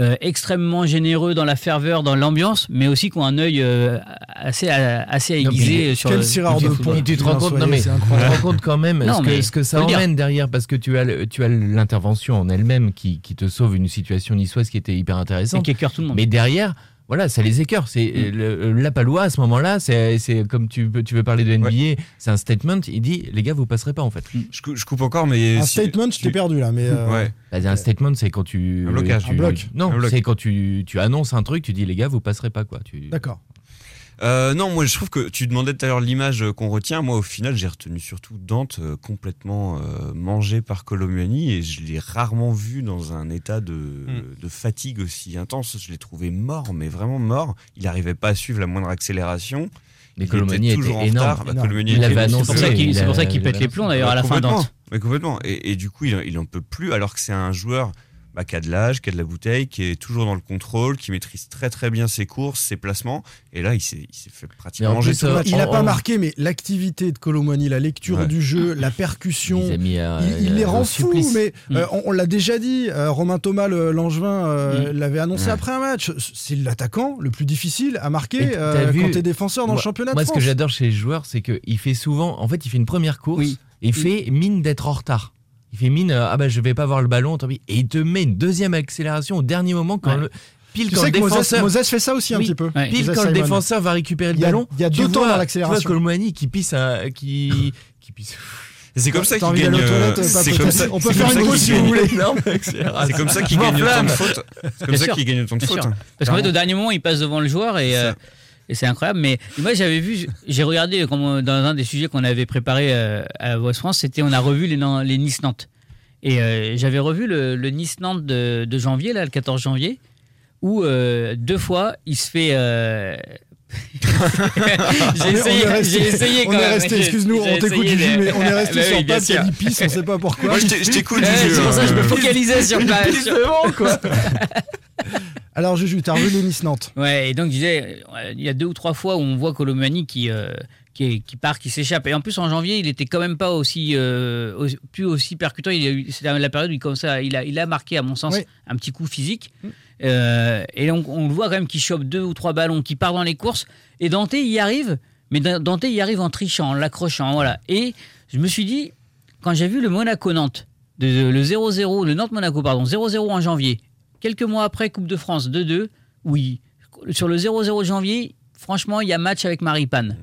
euh, extrêmement généreux dans la ferveur, dans l'ambiance, mais aussi qui ont un œil euh, assez, assez Non, aiguisé sur quel le, de pont. Et tu te rends compte, non Soyer, mais c'est tu te incroyable. rends compte quand même Non, ce, mais que, ce que ça emmène derrière parce que tu as le- tu as l'intervention en elle-même qui, qui te sauve une situation niçoise qui était hyper Et intéressante. qui écœure tout le monde. Mais derrière, voilà, ça les écœure. C'est le- la palois à ce moment-là, c'est comme tu peux tu veux parler de NBA, c'est un statement. Il dit les gars, vous passerez pas en fait. Je, cou- je coupe encore, mais. Un si- statement, je t'ai tu- perdu là, mais. euh, Ouais. Bah, un statement, c'est quand tu Un blocage. tu- Un bloc. Non, c'est quand tu, tu annonces un truc, tu dis les gars, vous passerez pas quoi. Tu... D'accord. Euh, non, moi je trouve que tu demandais tout à l'heure l'image qu'on retient. Moi au final j'ai retenu surtout Dante euh, complètement euh, mangé par Colomiani et je l'ai rarement vu dans un état de, de fatigue aussi intense. Je l'ai trouvé mort, mais vraiment mort. Il n'arrivait pas à suivre la moindre accélération. Mais Colomani était était toujours en énorme. retard. Bah, Il était avait énorme. annoncé, C'est pour ça qu'il pète les plombs d'ailleurs à la fin. Dante. Mais complètement. Et, et du coup, il, il en peut plus, alors que c'est un joueur bah, qui a de l'âge, qui a de la bouteille, qui est toujours dans le contrôle, qui maîtrise très très bien ses courses, ses placements. Et là, il s'est fait pratiquement en manger plus, tout le euh, match. Il n'a pas marqué, mais l'activité de Colomwani, la lecture Ouais. du jeu, la percussion, Il les à- il, il les à- rend fous. Mais Mm. euh, on, on l'a déjà dit, euh, Romain Thomas, le- l'Angevin, euh, Mm. l'avait annoncé Ouais. après un match. C'est l'attaquant le plus difficile à marquer euh, quand t'es défenseur dans Moi- le championnat Moi, de ce France. que j'adore chez les joueurs, c'est qu'il fait souvent. En fait, il fait une première course Oui. et il fait mine d'être en retard. Fait mine, euh, ah bah je vais pas voir le ballon, tant pis. Et il te met une deuxième accélération au dernier moment quand Ouais. le. Pile tu quand sais le que Moses, défenseur. Moses fait ça aussi un Oui. petit peu. Ouais. Pile Moses quand le défenseur va récupérer le Il y a- ballon. il y a deux temps vois- dans l'accélération. Tu vois qui pisse un- qui, qui pisse. C'est comme ça qu'il gagne. euh, C'est comme ça. On peut faire une si vous voulez. C'est comme ça qu'il gagne autant de fautes. C'est comme ça qu'il gagne autant de fautes. Parce qu'en fait, au dernier moment, il passe devant le joueur et, C'est euh, et c'est incroyable. Mais moi, j'avais vu, j'ai regardé comme, euh, dans un des sujets qu'on avait préparé à West France, c'était on a revu les, les Nice-Nantes. Et euh, j'avais revu le, le Nice-Nantes de, de janvier, là, le 14 janvier, où euh, deux fois, il se fait. euh, <laughs> j'ai essayé, on est resté- j'ai essayé quand on est resté, excuse-nous, on t'écoute Juju, de- mais on est resté Bah sur oui, dit pisse, on sait pas pourquoi. Moi, je t'écoute, Juju, c'est pour ça que je me focalisais sur, la- pisse sur- devant, quoi. <laughs> <laughs> Alors Juju, t'as revu les Nice-Nantes. Ouais, et donc je disais, euh, il y a deux ou trois fois où on voit Colomani qui, euh, qui, qui part, qui s'échappe. Et en plus, en janvier, il était quand même pas aussi, euh, aussi- plus aussi percutant. Il a eu- C'est la, période où il, a, il a marqué, à mon sens, Oui. un petit coup physique. Euh, et donc, on le voit quand même qu'il chope deux ou trois ballons, qu'il part dans les courses. Et Dante y arrive, mais Da- Dante y arrive en trichant, en l'accrochant. Voilà. Et je me suis dit, quand j'ai vu le Monaco-Nantes, le 0-0, le Nantes-Monaco, pardon, 0-0 en janvier, quelques mois après, Coupe de France 2-2, oui, sur le 0-0 de janvier, franchement, il y a match avec Maripane.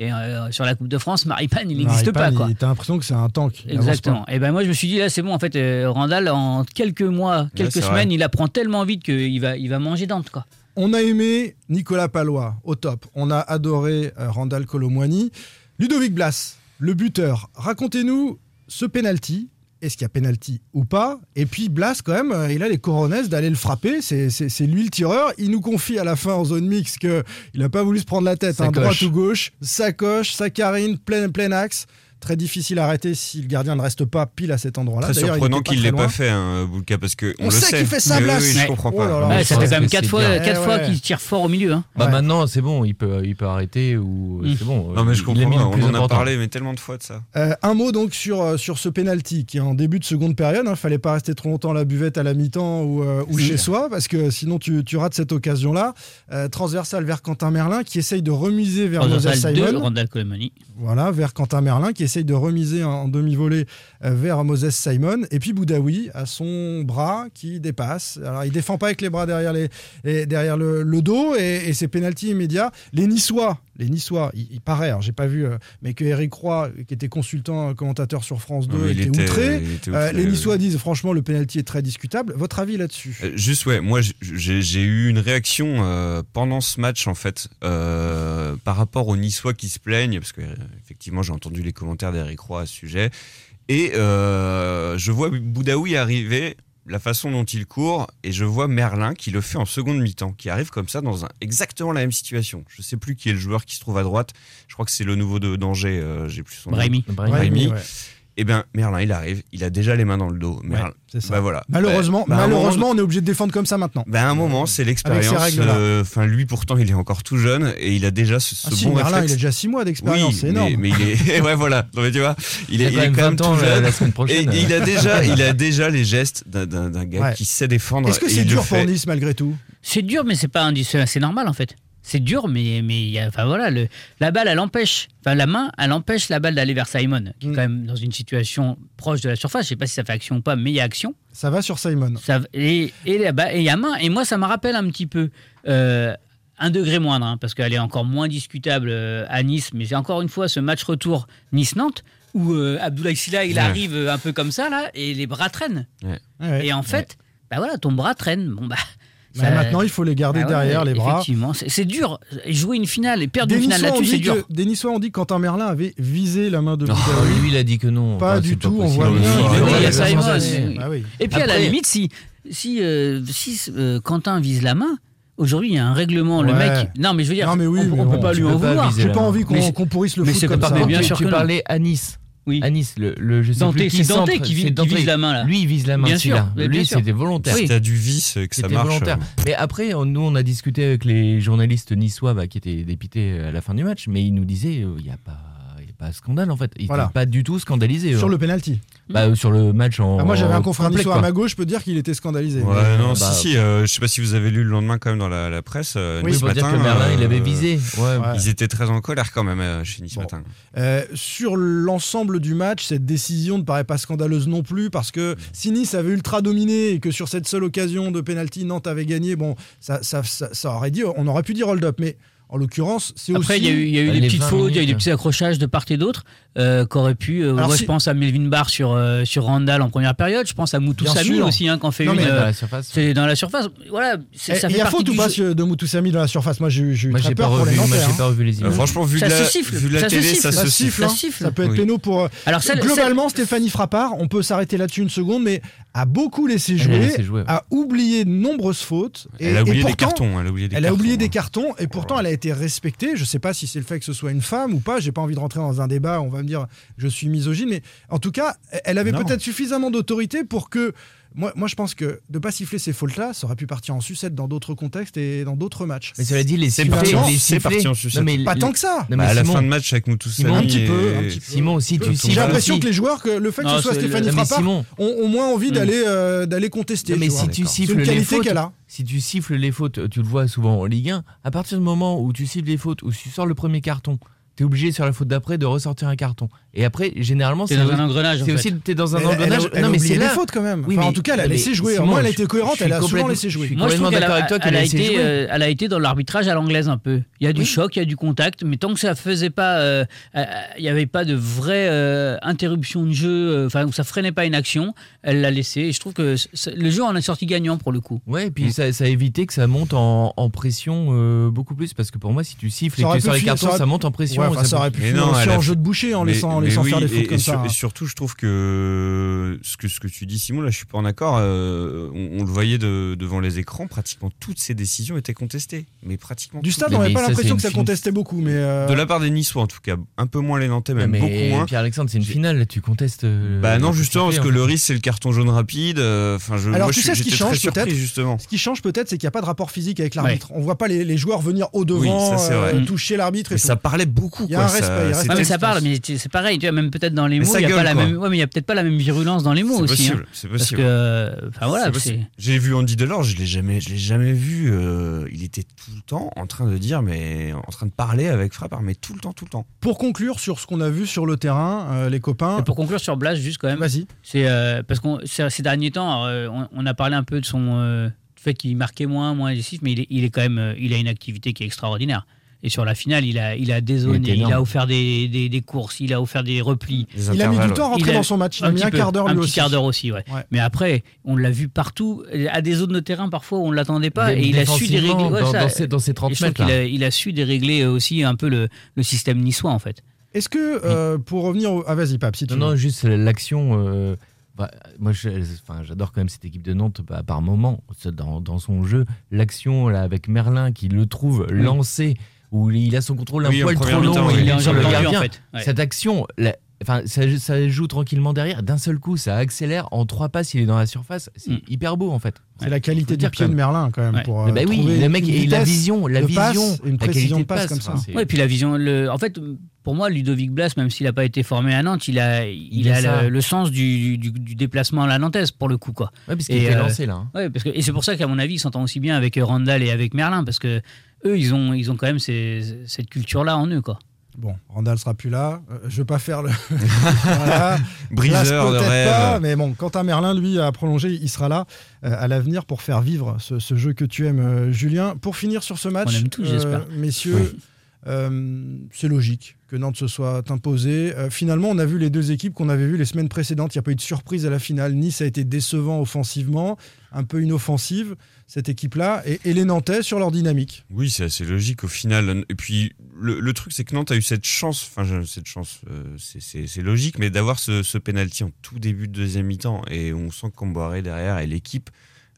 Et euh, sur la Coupe de France, Maripane, il n'existe pas. Il- T'as l'impression que c'est un tank. Exactement. Et ben moi je me suis dit là c'est bon en fait euh, Randall en quelques mois, quelques semaines, vrai. il apprend tellement vite qu'il va il va manger Dante quoi. On a aimé Nicolas Palois au top. On a adoré euh, Randall Colomwani. Ludovic Blas, le buteur. Racontez-nous ce penalty. Est-ce qu'il y a penalty ou pas Et puis Blas, quand même, euh, il a les coronesses d'aller le frapper. C'est- lui le tireur. Il nous confie à la fin en zone mixte qu'il n'a pas voulu se prendre la tête. Hein, droite ou gauche, ça coche, ça carine, plein, plein axe. Très difficile à arrêter si le gardien ne reste pas pile à cet endroit-là. Très surprenant qu'il très l'ait pas fait, hein, Boulka, parce que on, On le sait sait. qu'il fait ça, Mais Blas. oui, oui, je Ouais. comprends Oh là pas. là. Ouais, je ça fait quand même c'est quatre fois, bien. quatre Eh fois ouais. qu'il tire fort au milieu. Hein. Bah Ouais. maintenant c'est bon, il peut, il peut arrêter ou Mm. c'est bon. Non, mais je comprends pas. On en a parlé, mais tellement de fois de ça. Euh, un mot donc sur, euh, sur ce penalty qui est en début de seconde période. Il fallait pas rester trop longtemps à la buvette à la mi-temps ou, euh, ou chez soi parce que sinon tu, tu rates cette occasion-là. Euh, transversal vers Quentin Merlin qui essaye de remiser vers Moses Transversal 2, Simon. Voilà, vers Quentin Merlin qui essaye de remiser en, demi-volée euh, vers Moses Simon. Et puis Boudaoui a son bras qui dépasse. Alors il défend pas avec les bras derrière, derrière le, dos et, et c'est penalty immédiat. Les Niçois, les Niçois, il, il paraît, alors j'ai pas vu, euh, mais que Eric Roy, qui était consultant euh, commentateur sur France 2, Non, mais il était, était- outré. Euh, les oui. Niçois disent franchement le penalty est très discutable. Votre avis là-dessus? Euh, Juste ouais, moi j'ai eu une réaction euh, pendant ce match en fait par rapport aux Niçois qui se plaignent parce que effectivement j'ai entendu les commentaires d'Eric Roy à ce sujet et je vois Boudaoui arriver la façon dont il court et je vois Merlin qui le fait en seconde mi-temps qui arrive comme ça dans un, exactement la même situation. Je sais plus qui est le joueur qui se trouve à droite. Je crois que c'est le nouveau de d'Angers. euh, j'ai plus son nom. Brahimi. Brahimi. Brahimi. ouais. Eh bien, Merlin, il arrive, il a déjà les mains dans le dos. Merlin, ouais, ça. Bah, malheureusement, bah, bah, malheureusement on est obligé de défendre comme ça maintenant. Bah, à un moment, c'est l'expérience. Euh, enfin, lui, pourtant, il est encore tout jeune et il a déjà ce, ah, bon Merlin, il a déjà 6 mois d'expérience, oui, c'est énorme. Mais, il est. <laughs> ouais, voilà. Mais tu vois, il, est, quand même tout jeune. Et il, a déjà, <laughs> il a déjà les gestes d'un gars qui sait défendre. Est-ce que c'est dur pour Nice malgré tout? C'est dur, mais c'est pas c'est normal en fait. C'est dur, mais, mais enfin, voilà, le, la balle, elle empêche, enfin, la main, elle empêche la balle d'aller vers Simon, qui est mm. quand même dans une situation proche de la surface. Je sais pas si ça fait action ou pas, mais il y a action. Ça va sur Simon. Ça, et il et, y a main. Et moi, ça me rappelle un petit peu euh, un degré moindre, hein, parce qu'elle est encore moins discutable euh, à Nice. Mais c'est encore une fois ce match retour Nice-Nantes où euh, Abdoulaye Silla, il arrive un peu comme ça, là, et les bras traînent. Et en fait, bah voilà, ton bras traîne. Bon, bah Maintenant, il faut les garder bah derrière les bras. Effectivement, c'est dur. Jouer une finale et perdre une finale là-dessus, c'est dur. Des Niçois ont dit que Quentin Merlin avait visé la main de Bouddha. Oh, lui, il a dit que non. Pas du tout, pas on voit. Bah et puis, à la limite, si, si, euh, si euh, Quentin vise la main, Aujourd'hui, il y a un règlement. Le mec. Non, mais je veux dire, non, mais oui, on, mais on, peut pas lui en vouloir. J'ai pas envie qu'on qu pourrisse le mais foot comme. Mais bien tu, sûr tu parlais à Nice oui. le, je sais Dante, qui c'est Dante qui, vise, la main là. Lui il vise la main, bien sûr. Lui c'était volontaire. Si t'as du vice que ça marche. Volontaire. Mais après, on, nous on a discuté avec les journalistes niçois bah, qui étaient dépités à la fin du match, mais ils nous disaient euh, il euh, n'y a pas pas scandale en fait. Ils n'étaient voilà. pas du tout scandalisé Sur euh. le penalty. Bah, euh, sur le match en. Ah, moi j'avais un confrère à ma gauche, je peux dire qu'il était scandalisé. Mais... non, bah, si, si euh, je sais pas si vous avez lu le lendemain quand même dans la, presse. Oui, nice matin, que Merlin il avait visé. Ils étaient très en colère quand même chez Nice matin. sur l'ensemble du match, cette décision ne paraît pas scandaleuse non plus parce que si Nice avait ultra dominé et que sur cette seule occasion de penalty Nantes avait gagné, bon, ça, ça, ça, ça aurait dit, on aurait pu dire hold up, mais. En l'occurrence, c'est aussi. Après, il y a eu, y a eu des petites fautes, il y a eu des petits accrochages de part et d'autre, euh, qu'aurait pu. Euh, Moi, je pense à Melvin Barr sur, euh, sur Randall en première période. Je pense à Moutoussami aussi, hein, quand fait une. C'est dans la surface. Eh, il y a faute ou pas de Moutoussami dans la surface? Moi, j'ai eu très peur revu, hein. pas revu les images. franchement, vu, ça la, vu la ça télé, ça, se siffle. Hein. Hein. Ça peut être oui. pour. Alors, globalement. Stéphanie Frappard, on peut s'arrêter là-dessus une seconde, mais a beaucoup laissé jouer, a oublié de nombreuses fautes. Elle a oublié des cartons. Elle a oublié des cartons et pourtant, elle a été respectée. Je sais pas si c'est le fait que ce soit une femme ou pas. J'ai pas envie de rentrer dans un débat. On va va me dire je suis misogyne, mais en tout cas, elle avait peut-être suffisamment d'autorité pour que. Moi, moi, je pense que de pas siffler ces fautes-là, ça aurait pu partir en sucette dans d'autres contextes et dans d'autres matchs. Mais cela dit, les c'est parti, en sucette. Mais pas tant que ça. Bah, mais à la fin de match avec nous tous, Simon, un petit peu, un petit. Simon aussi, tu J'ai l'impression que les joueurs, que le fait que ce soit Stéphanie Frappard, ont moins envie hmm. d'aller euh, d'aller contester. mais si tu siffles les fautes, si tu siffles les fautes, tu le vois souvent en Ligue 1. À partir du moment où tu siffles les fautes, où tu sors le premier carton t'es obligé sur la faute d'après de ressortir un carton. Et après, généralement, c'est dans un engrenage. C'est aussi t'es dans un engrenage. non, mais c'est la faute quand même. en tout cas, elle a laissé jouer. Moi, elle a été cohérente. Elle a souvent laissé jouer. Moi, je suis d'accord avec toi qu'elle a été. Euh, elle a été dans l'arbitrage à l'anglaise un peu. Il y a du choc, il y a du contact, mais tant que ça faisait pas, euh, euh, il n'y avait pas de vraie interruption de jeu, enfin où ça freinait pas une action, elle l'a laissé. Et je trouve que le jeu en est sorti gagnant pour le coup. Ouais, et puis ça, a évité que ça monte en, pression beaucoup plus parce que pour moi, si tu siffles et que tu sors les cartons, ça monte en pression non, ça, aurait pu faire un la... jeu de boucher en laissant, faire des fautes comme ça. Et surtout, je trouve euh, que ce, que tu dis, Simon, là, je suis pas en accord. Euh, on, le voyait devant les écrans, pratiquement toutes ces décisions étaient contestées. Mais pratiquement. Du stade, on n'avait pas l'impression que ça contestait beaucoup. mais. Euh, de la part des Niçois, en tout cas. Un peu moins les Nantais, même beaucoup moins. Pierre-Alexandre, c'est une finale, tu contestes. Bah non, justement, parce que le risque, c'est le carton jaune rapide. Alors, tu sais ce qui change peut-être Ce qui change peut-être, c'est qu'il n'y a pas de rapport physique avec l'arbitre. On ne voit pas les joueurs venir au devant, mm. toucher l'arbitre. Et Ça parlait beaucoup beaucoup. Il y a quoi, un respect. Ça, ouais, ça parle, mais c'est pareil. Tu vois, même peut-être dans les mais mots, il n'y a, pas la même... ouais, mais y a peut-être pas la même virulence dans les mots aussi. Possible, hein. C'est possible. Parce que, enfin voilà. J'ai vu Andy Delors, je l'ai jamais, je l'ai jamais vu. Euh, il était tout le temps en train de dire, mais en train de parler avec Frappard, mais tout le temps, tout le temps. Pour conclure sur ce qu'on a vu sur le terrain, euh, les copains. Et pour conclure sur Blas, juste quand même. Vas-y. C'est euh, parce qu'on ces derniers temps, alors, euh, on, on, a parlé un peu de son euh, fait qu'il marquait moins, moins décisif, mais il est, il est quand même, euh, il a une activité qui est extraordinaire. Et sur la finale, il a, il a dézonné, il, a offert des, des, courses, il a offert des replis. Il a mis du temps à rentrer dans son match. Il a mis un quart d'heure lui aussi. Un quart d'heure aussi, ouais. Mais après, on l'a vu partout, euh, à des zones de terrain parfois où on ne l'attendait pas. Et il a su dérégler. Dans, ça, dans, ces, 30 mètres. Il a, il a su dérégler aussi un peu le, le système niçois, en fait. Est-ce que, euh, pour revenir au. Ah, vas-y, Pape, si tu Non, non juste l'action. Euh, bah, moi, j'adore quand même cette équipe de Nantes bah, par moment, dans, son jeu. L'action là, avec Merlin qui le trouve lancé où il a son contrôle un Oui, poil trop long, et il est sur le gardien. en fait. Ouais. Cette action, la- Enfin, ça, ça joue tranquillement derrière. D'un seul coup, ça accélère. En trois passes, il est dans la surface. C'est Mm. hyper beau en fait. C'est la qualité du pied de. Merlin quand même Ouais. pour Mais euh, bah oui, le mec et la vision, la de vision, passe une précision de passe comme ça. enfin, c'est- Ouais, et puis la vision. Le... En fait, pour moi, Ludovic Blas, même s'il n'a pas été formé à Nantes, il a, il Il a a ça. le, le sens du, du, du déplacement à la nantaise, pour le coup. Quoi. Parce qu'il Et, était euh, lancé là. hein. Ouais, parce que, et c'est pour ça qu'à mon avis, il s'entend aussi bien avec euh, Randall et avec Merlin, parce que eux, ils ont, ils ont quand même ces- cette culture-là en eux. Quoi. Bon, Randall sera plus là. Euh, je veux pas faire le. <laughs> voilà. <laughs> Briseur de peut-être rêve. pas, mais bon, Quentin Merlin, lui, a prolongé. Il sera là euh, à l'avenir pour faire vivre ce, ce jeu que tu aimes, euh, Julien. Pour finir sur ce match, On aime tous, euh, j'espère. Euh, c'est logique que Nantes se soit imposé. Euh, finalement, on a vu les deux équipes qu'on avait vues les semaines précédentes. Il n'y a pas eu de surprise à la finale. Nice a été décevant offensivement, un peu inoffensive, cette équipe-là, et, et les Nantais sur leur dynamique. Oui, c'est assez logique au final. Et puis, le, le truc, c'est que Nantes a eu cette chance, enfin, cette chance, euh, c'est- logique, mais d'avoir ce, ce penalty en tout début de deuxième mi-temps. Et on sent que Comboiré derrière et l'équipe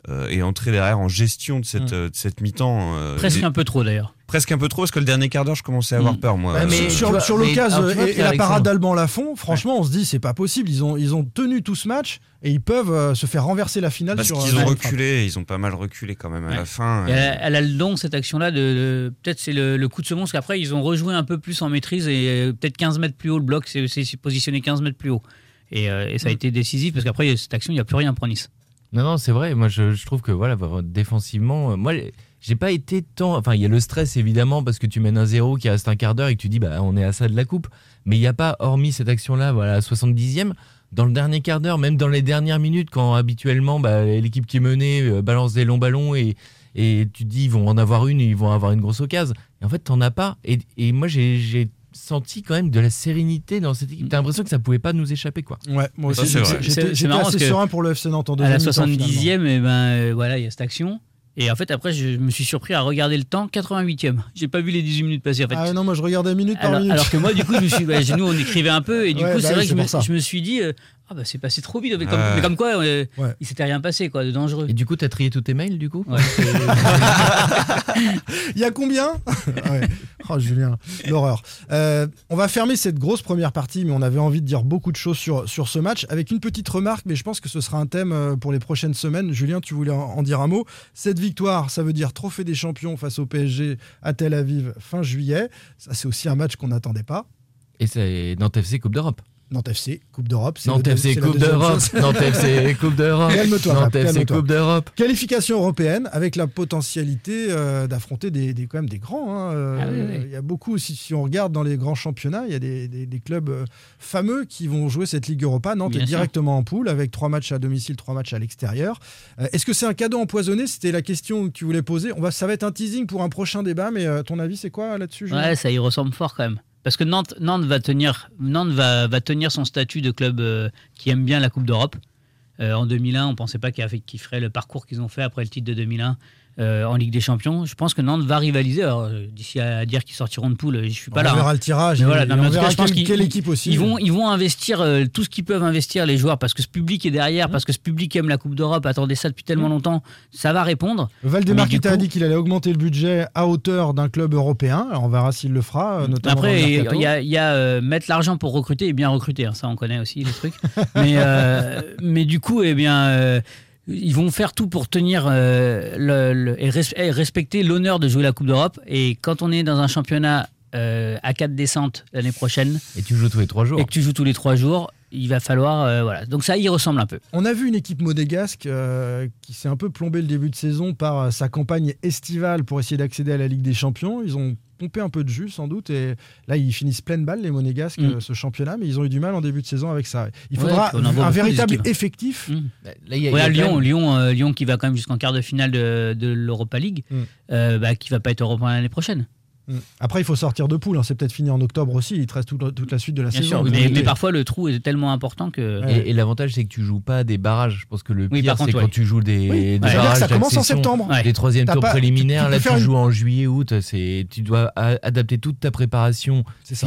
euh, est entré derrière en gestion de cette, Mm. euh, cette mi-temps. euh, Presque des- un peu trop d'ailleurs. Presque un peu trop, parce que le dernier quart d'heure, je commençais à avoir Mm. peur, moi. Ouais, mais Euh, sur, vois, sur mais- l'occasion et, la parade d'Alban Lafont, franchement, on se dit c'est pas possible. Ils ont, ils ont tenu tout ce match et ils peuvent euh, se faire renverser la finale parce qu'ils euh, ont reculé, ils ont pas mal reculé quand même à Ouais. la fin. Et elle, a- elle a le don, cette action-là, de, de- peut-être c'est le, le coup de semonce qu'après ils ont rejoué un peu plus en maîtrise et euh, peut-être 15 mètres plus haut, le bloc c'est c'est positionné 15 mètres plus haut. Et, euh, et ça a Mm. été décisif parce qu'après cette action, il n'y a plus rien pour Nice. Non, non, c'est vrai. Moi, je, je trouve que voilà, défensivement, euh, moi, j'ai pas été tant. Enfin, il y a le stress évidemment parce que tu mènes un zéro qui reste un quart d'heure et que tu dis, bah, on est à ça de la coupe. Mais il n'y a pas, hormis cette action-là, voilà, à 70e, dans le dernier quart d'heure, même dans les dernières minutes, quand habituellement bah, l'équipe qui est menée euh, balance des longs ballons et, et tu te dis, ils vont en avoir une, ils vont avoir une grosse occasion. Et en fait, t'en as pas. Et, et moi, j'ai j'ai senti quand même de la sérénité dans cette équipe. T'as l'impression que ça pouvait pas nous échapper, quoi. Ouais, moi aussi, c'est marrant assez parce que serein pour le FC Nantes en À la deuxième mi-temps, finalement. 70e, et ben, euh, voilà, il y a cette action. Et en fait, après, je me suis surpris à regarder le temps, 88e. J'ai pas vu les 18 minutes passer. En fait. Ah non, moi je regardais minute par alors, minute. alors que moi, du coup, je me suis, bah, nous, on écrivait un peu, et du Ouais, coup, bah c'est oui, vrai que je me, je me suis dit, euh, ah bah c'est passé trop vite. Mais comme, Ouais. mais comme quoi, euh, Ouais. il s'était rien passé, quoi, de dangereux. Et du coup, t'as trié tous tes mails, du coup Ouais, <laughs> Il y a combien? Ouais. Oh Julien, l'horreur. Euh, on va fermer cette grosse première partie, mais on avait envie de dire beaucoup de choses sur, sur ce match, avec une petite remarque, mais je pense que ce sera un thème euh, pour les prochaines semaines. Julien, tu voulais en, en dire un mot? Cette victoire, ça veut dire trophée des champions face au PSG à Tel Aviv fin juillet. Ça, c'est aussi un match qu'on n'attendait pas. Et c'est Nantes FC Coupe d'Europe. Nantes FC, Coupe d'Europe. Nantes FC Coupe d'Europe. chose. Nantes FC <laughs> Coupe d'Europe. Calme-toi, Nantes FC. Coupe d'Europe. Qualification européenne avec la potentialité euh, d'affronter des, des- quand même des grands. hein, euh, Ah oui, oui. Il y a beaucoup, si, si on regarde dans les grands championnats, il y a des, des- des clubs euh, fameux qui vont jouer cette Ligue Europa. Nantes Bien est sûr. directement en poule avec trois matchs à domicile, trois matchs à l'extérieur. Euh, Est-ce que c'est un cadeau empoisonné? C'était la question que tu voulais poser. On va, ça va être un teasing pour un prochain débat, mais euh, ton avis, c'est quoi là-dessus Ouais, ça y ressemble fort quand même. Parce que Nantes, va, tenir, son statut de club euh, qui aime bien la Coupe d'Europe. Euh, en 2001, on ne pensait pas qu'il avait- qu'il ferait le parcours qu'ils ont fait après le titre de 2001 euh, en Ligue des Champions. Je pense que Nantes va rivaliser. Euh, d'ici à dire qu'ils sortiront de poule, je ne suis pas on là. verra hein. le tirage Mais voilà, et non, mais on cas, verra je pense quelle, équipe aussi. Ils vont, ils vont investir euh, tout ce qu'ils peuvent investir, les joueurs, parce que ce public est derrière, parce que ce public aime la Coupe d'Europe, attendait ça depuis tellement longtemps. Ça va répondre. Valdemar qui t'a dit qu'il allait augmenter le budget à hauteur d'un club européen. Alors, on verra s'il le fera, euh, notamment Après, il y a, il y a, euh, mettre l'argent pour recruter et bien recruter. hein, ça, on connaît aussi les trucs. <laughs> mais, euh, mais du coup, eh bien, euh, ils vont faire tout pour tenir euh, le, le- et, res- et respecter l'honneur de jouer la Coupe d'Europe. Et quand on est dans un championnat euh, à 4 descentes l'année prochaine Et tu joues tous les trois jours. et que tu joues tous les 3 jours, il va falloir. euh, voilà. Donc ça y ressemble un peu. On a vu une équipe monégasque euh, qui s'est un peu plombé le début de saison par sa campagne estivale pour essayer d'accéder à la Ligue des Champions. Ils ont pompé un peu de jus sans doute et là ils finissent pleine balle les monégasques Mm. euh, ce championnat mais ils ont eu du mal en début de saison avec ça. Il faudra un véritable effectif. Mm. Bah, Là, y a- y a Lyon, même- Lyon, euh, Lyon qui va quand même jusqu'en quart de finale de, de l'Europa League, Mm. euh, bah, qui va pas être européen l'année prochaine. Après il faut sortir de poule, hein. c'est peut-être fini en octobre aussi, il te reste toute, toute la suite de la Bien saison. sûr, de mais, parfois le trou est tellement important que. Ouais. Et, et l'avantage, c'est que tu joues pas des barrages. Je pense que le Oui, pire, c'est ouais. quand tu joues des, Oui. des C'est-à-dire que barrages ça commence en septembre. Ouais. Les troisièmes T'as tours pas- préliminaires, tu là, tu une- joues en juillet, août. C'est, tu dois adapter toute ta préparation C'est ça.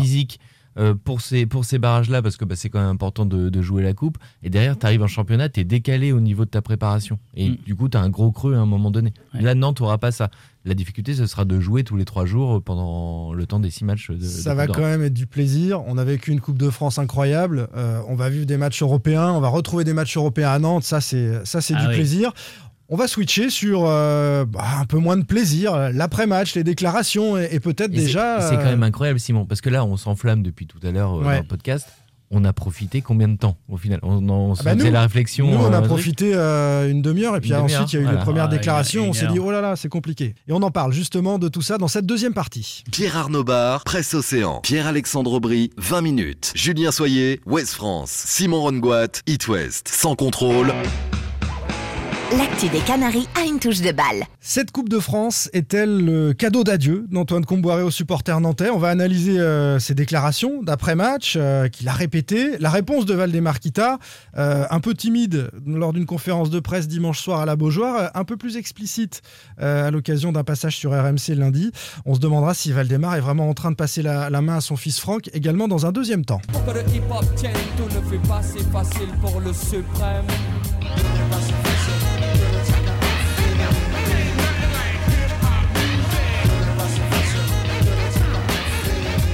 Euh, pour ces, pour ces barrages-là, parce que bah, c'est quand même important de, de jouer la coupe. Et derrière, tu arrives en championnat, tu es décalé au niveau de ta préparation. Et Mm. du coup, tu as un gros creux à un moment donné. Là, Nantes n'aura pas ça. La difficulté, ce sera de jouer tous les trois jours pendant le temps des six matchs. De, Ça de va quand même être du plaisir. On a vécu une Coupe de France incroyable. Euh, on va vivre des matchs européens. On va retrouver des matchs européens à Nantes. Ça, c'est ça, c'est Ah du oui. plaisir. On va switcher sur euh, bah, un peu moins de plaisir, l'après-match, les déclarations et, et peut-être déjà. C'est quand euh, même incroyable, Simon, parce que là, on s'enflamme depuis tout à l'heure euh, Ouais. dans le podcast. On a profité combien de temps au final? On, on se Ah bah faisait nous, la réflexion. Nous, on a euh, profité euh, une demi-heure et puis ensuite il y a eu voilà. les premières Ah, déclarations. on s'est dit oh là là, c'est compliqué. Et on en parle justement de tout ça dans cette deuxième partie. Pierre Arnaud Bar, Presse Océan. Pierre-Alexandre Aubry, 20 minutes. Julien Soyer, Ouest France. Simon Rongoat, It West. Sans contrôle. L'actu des Canaries a une touche de balle. Cette Coupe de France est-elle le cadeau d'adieu d'Antoine Comboiré aux supporters nantais? On va analyser euh, ses déclarations d'après-match euh, qu'il a répétées. La réponse de Valdemar Kita, euh, un peu timide lors d'une conférence de presse dimanche soir à la Beaujoire, un peu plus explicite euh, à l'occasion d'un passage sur RMC lundi. On se demandera si Valdemar est vraiment en train de passer la, la main à son fils Franck, également dans un deuxième temps. Pour que le hip-hop tienne, tout ne fait pas si facile pour le suprême?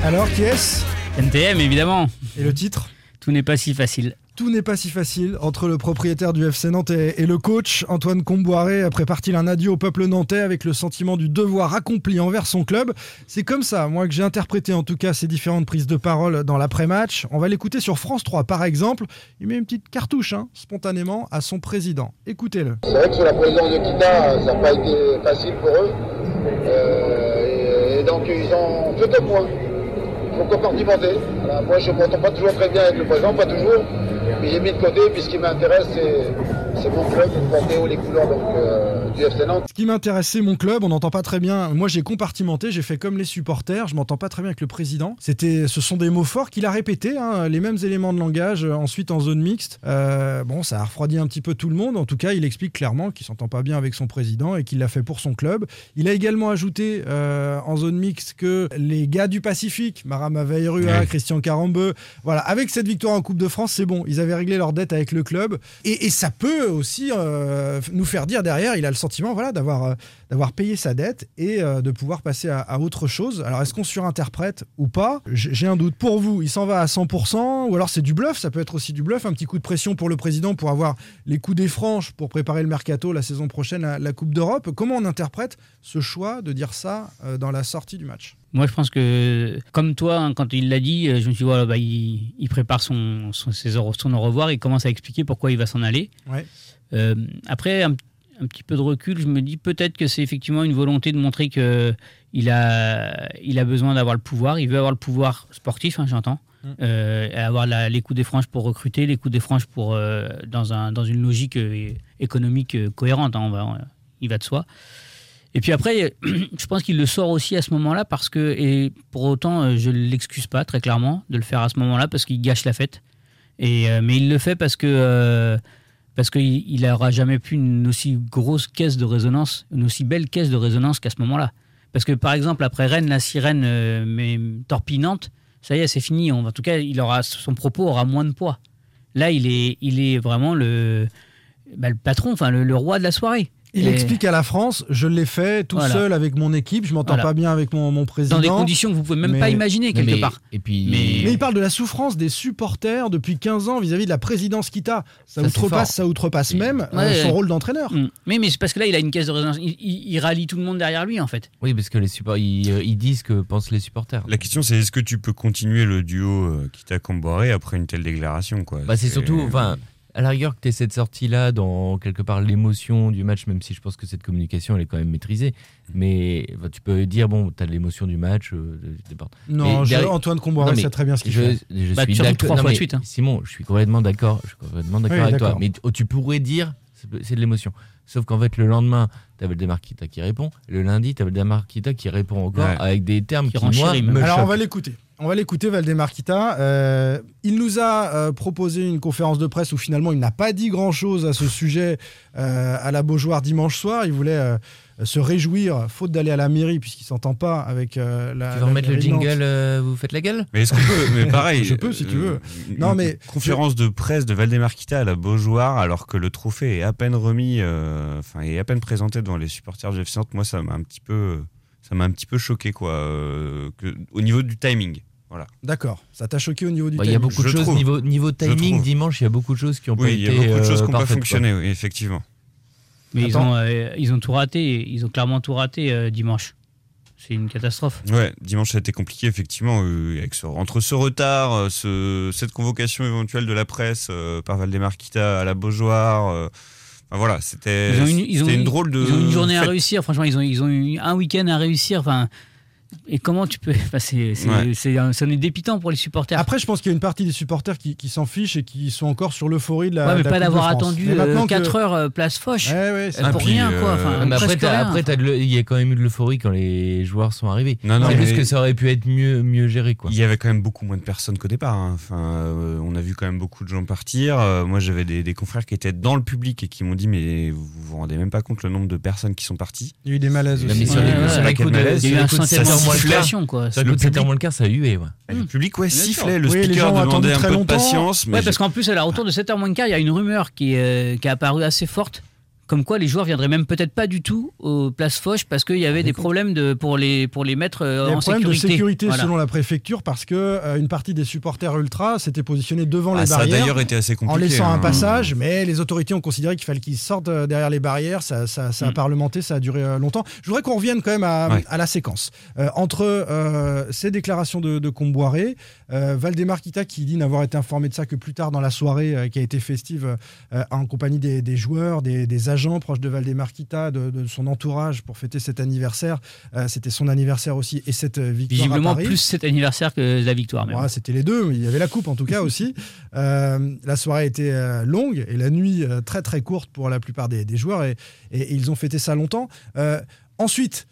Alors, qui est-ce NTM, évidemment. Et le titre Tout n'est pas si facile. Tout n'est pas si facile entre le propriétaire du FC Nantes et, le coach Antoine Comboiré prépare-t-il un adieu au peuple nantais avec le sentiment du devoir accompli envers son club C'est comme ça, moi, que j'ai interprété en tout cas ces différentes prises de parole dans l'après-match. On va l'écouter sur France 3 par exemple. Il met une petite cartouche, hein, spontanément, à son président. Écoutez-le. C'est vrai que sous la présidence de Kita, ça n'a pas été facile pour eux. Euh, et, et donc ils ont fait deux points. Compartimenter. Voilà, moi je ne m'entends pas toujours très bien avec le président, pas toujours. Mais j'ai mis de côté, puis ce qui m'intéresse, c'est, mon club, porter haut les couleurs donc, euh, du FC Nantes. Ce qui m'intéresse, c'est mon club. On n'entend pas très bien. Moi, j'ai compartimenté, j'ai fait comme les supporters. Je m'entends pas très bien avec le président. C'était, ce sont des mots forts qu'il a répétés, hein, les mêmes éléments de langage. euh, ensuite, en zone mixte, Euh, bon, ça a refroidi un petit peu tout le monde. En tout cas, il explique clairement qu'il s'entend pas bien avec son président et qu'il l'a fait pour son club. Il a également ajouté euh, en zone mixte que les gars du Pacifique, Marama Veirua, Ouais. Christian Carambeu, voilà, avec cette victoire en Coupe de France, c'est bon. Ils avaient réglé leur dette avec le club. Et, et ça peut aussi euh, nous faire dire derrière, il a le sentiment voilà, d'avoir euh, d'avoir payé sa dette et euh, de pouvoir passer à, à autre chose. Alors, est-ce qu'on surinterprète ou pas? J'ai un doute. Pour vous, il s'en va à 100% ou alors c'est du bluff? Ça peut être aussi du bluff. Un petit coup de pression pour le président pour avoir les coups des franches pour préparer le mercato la saison prochaine à la Coupe d'Europe. Comment on interprète ce choix de dire ça euh, dans la sortie du match? Moi, je pense que, comme toi, hein, quand il l'a dit, je me suis dit, voilà, bah, il, il prépare son, son, ses au- son au revoir, il commence à expliquer pourquoi il va s'en aller. Ouais. Euh, après, un, un petit peu de recul, je me dis peut-être que c'est effectivement une volonté de montrer que il a, il a besoin d'avoir le pouvoir. Il veut avoir le pouvoir sportif, hein, j'entends. Mm. Euh, avoir la- les coups des franges pour recruter, les coups des franges pour, euh, dans, un, dans une logique euh, économique cohérente. hein, on va, on- il va de soi. Et puis après, <clears throat> je pense qu'il le sort aussi à ce moment-là parce que, et pour autant, je ne l'excuse pas très clairement de le faire à ce moment-là parce qu'il gâche la fête. Et, euh, mais il le fait parce que parce qu'il il aura jamais pu une aussi grosse caisse de résonance, une aussi belle caisse de résonance qu'à ce moment-là. Parce que par exemple, après Rennes, la sirène euh, mais torpinante, ça y est, c'est fini. En tout cas, il aura, son propos aura moins de poids. Là, il est, il est vraiment le, bah, patron, enfin le roi de la soirée. Il Et- explique à la France, je l'ai fait tout Voilà. seul avec mon équipe, je m'entends Voilà. pas bien avec mon, mon président. dans des conditions que vous pouvez même Mais- pas imaginer quelque mais- part. Et puis, Mais- Mais il parle de la souffrance des supporters depuis 15 ans vis-à-vis de la présidence Kita. Ça, Ça, outrepasse, ça outrepasse même euh, Ouais, son ouais. rôle d'entraîneur. Mm. Mais, mais c'est parce que là, il a une caisse de résonance. Il, il- il rallie tout le monde derrière lui, en fait. Oui, parce que les support- ils, euh, ils disent ce que pensent les supporters. La question, c'est est-ce que tu peux continuer le duo euh, qui t'a comboré après une telle déclaration quoi? Bah, c'est surtout, enfin, à la rigueur que tu aies cette sortie-là dans quelque part l'émotion du match, même si je pense que cette communication elle est quand même maîtrisée. Mais bah, tu peux dire, bon, tu as l'émotion du match. euh. Non, je- derrière- Antoine Comboiré sait très bien ce qu'il je, fait. je Bah, suis d'accord. trois non, fois de mais suite, hein. Simon, je suis complètement d'accord. Je suis complètement d'accord Oui, avec toi. d'accord. Mais oh, tu pourrais dire, c'est de l'émotion. Sauf qu'en fait, le lendemain, tu avais le Demarquita qui répond. Le lundi, tu avais le Demarquita qui répond encore Ouais. avec des termes Qui qui, moi, me Alors on va l'écouter. On va l'écouter, Valdemarquita. Euh, il nous a euh, proposé une conférence de presse où finalement il n'a pas dit grand-chose à ce sujet euh, à la Beaujoire dimanche soir. Il voulait euh, se réjouir, faute d'aller à la mairie, puisqu'il s'entend pas avec euh, la. Tu vas la remettre le de jingle, euh, vous faites la gueule? Mais est-ce qu'on peut Mais <laughs> pareil. Je peux, si tu veux. Non, mais- Conférence de presse de Valdemarquita à la Beaujoire, alors que le trophée est à peine remis, euh, enfin, est à peine présenté devant les supporters FC Nantes. Moi, ça m'a un petit peu. Ça m'a un petit peu choqué, quoi, euh, que- au niveau du timing. Voilà. D'accord. Ça t'a choqué au niveau du Bah, Il y a timing? beaucoup de Je choses trouve. niveau, niveau timing dimanche, il y a beaucoup de choses qui ont pas Oui, il y été a beaucoup de choses euh, qui n'ont pas fonctionné, oui, effectivement. Mais ils ont, euh, ils ont tout raté. Ils ont clairement tout raté euh, dimanche. C'est une catastrophe. Ouais, dimanche ça a été compliqué effectivement euh, avec ce- entre ce retard, ce- cette convocation éventuelle de la presse par Valdemarquita à la Beaujoire. voilà, c'était une, une drôle de. ils ont une journée à réussir. Franchement, ils ont, ils ont eu un week-end à réussir. Enfin, et comment tu peux. <laughs> Enfin, c'est, c'est, Ouais. c'est un- ça en est dépitant pour les supporters. Après, je pense qu'il y a une partie des supporters qui, qui s'en fichent et qui sont encore sur l'euphorie de la. ouais, mais de la pas d'avoir attendu que- 4 heures euh, place Foch. Ouais, ouais, c'est Ah, pour rien, quoi. euh, Enfin, Mais après, presque t'as- rien. après, t'as de le- il y a quand même eu de l'euphorie quand les joueurs sont arrivés. Non, non, c'est juste mais- que ça aurait pu être mieux, mieux géré. Quoi. Il y avait quand même beaucoup moins de personnes qu'au départ. hein. Enfin, euh, on a vu quand même beaucoup de gens partir. Euh, moi, j'avais des, des confrères qui étaient dans le public et qui m'ont dit mais vous vous rendez même pas compte le nombre de personnes qui sont parties. Il y a eu des malaises aussi. malaise, Il y a eu un les coups de sentiment 7 heures de moins le quoi. Les Le coups de 7 heures public- moins le quart, ça a hué. Ouais. Le public, ouais, Bien sûr. sifflait. Le speaker demandait un très peu de longtemps. patience. Mais Ouais, parce qu'en plus, à la retour de 7h moins de quart, il y a une rumeur qui, euh, qui est apparue assez forte. Comme quoi, les joueurs viendraient même peut-être pas du tout aux places Foch parce qu'il y avait des problèmes de, pour, les, pour les mettre euh, Il y a en un sécurité. de sécurité Voilà. selon la préfecture parce que euh, une partie des supporters ultra s'était positionnée devant Ah, les ça a barrières d'ailleurs été assez compliqué. en laissant un hein. passage, mais les autorités ont considéré qu'il fallait qu'ils sortent euh, derrière les barrières. Ça, ça- ça a Mm. parlementé, ça a duré euh, longtemps. Je voudrais qu'on revienne quand même à, Ouais. à la séquence. Euh, entre euh, ces déclarations de, de Comboiré, euh, Valdemar Kita qui dit n'avoir été informé de ça que plus tard dans la soirée euh, qui a été festive euh, en compagnie des, des joueurs, des, des agents proches de Valdemar Kita, de, de son entourage pour fêter cet anniversaire. Euh, C'était son anniversaire aussi et cette euh, victoire Visiblement à Paris. plus cet anniversaire que la victoire. même. Ouais, C'était les deux, il y avait la coupe en tout cas aussi. <laughs> Euh, la soirée était longue et la nuit très très courte pour la plupart des, des joueurs et, et- et ils ont fêté ça longtemps. Ensuite,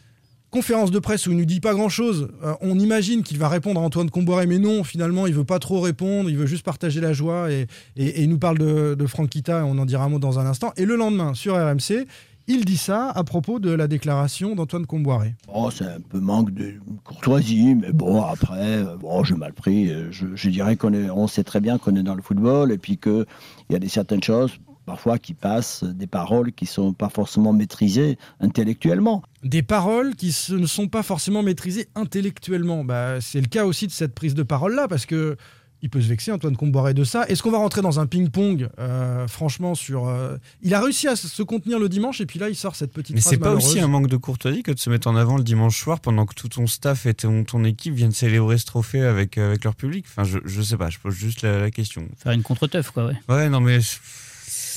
conférence de presse où il ne dit pas grand-chose. Euh, on imagine qu'il va répondre à Antoine Comboiré, mais non, finalement, il veut pas trop répondre, il veut juste partager la joie et, et- il nous parle de, de Franck Kita, on en dira un mot dans un instant. Et le lendemain, sur RMC, il dit ça à propos de la déclaration d'Antoine Comboiré. Bon, c'est un peu manque de courtoisie, mais bon, après, euh, bon, j'ai mal pris. Euh, Je, dirais qu'on on sait très bien qu'on est dans le football et puis qu'il y a des certaines choses, parfois, qui passent, des paroles qui sont pas forcément maîtrisées intellectuellement. Des paroles qui ne sont pas forcément maîtrisées intellectuellement. Bah, c'est le cas aussi de cette prise de parole-là, parce que il peut se vexer, Antoine Comboiré, de ça. Est-ce qu'on va rentrer dans un ping-pong, euh, franchement, sur... euh, Il a réussi à se- contenir le dimanche, et puis là, il sort cette petite Mais c'est pas aussi un manque de courtoisie que de se mettre en avant le dimanche soir pendant que tout ton staff et ton, ton équipe viennent célébrer ce trophée avec, avec leur public. Enfin, je, je sais pas, je pose juste la, la question. Faire une contre-teuf, quoi, ouais. Ouais, non, mais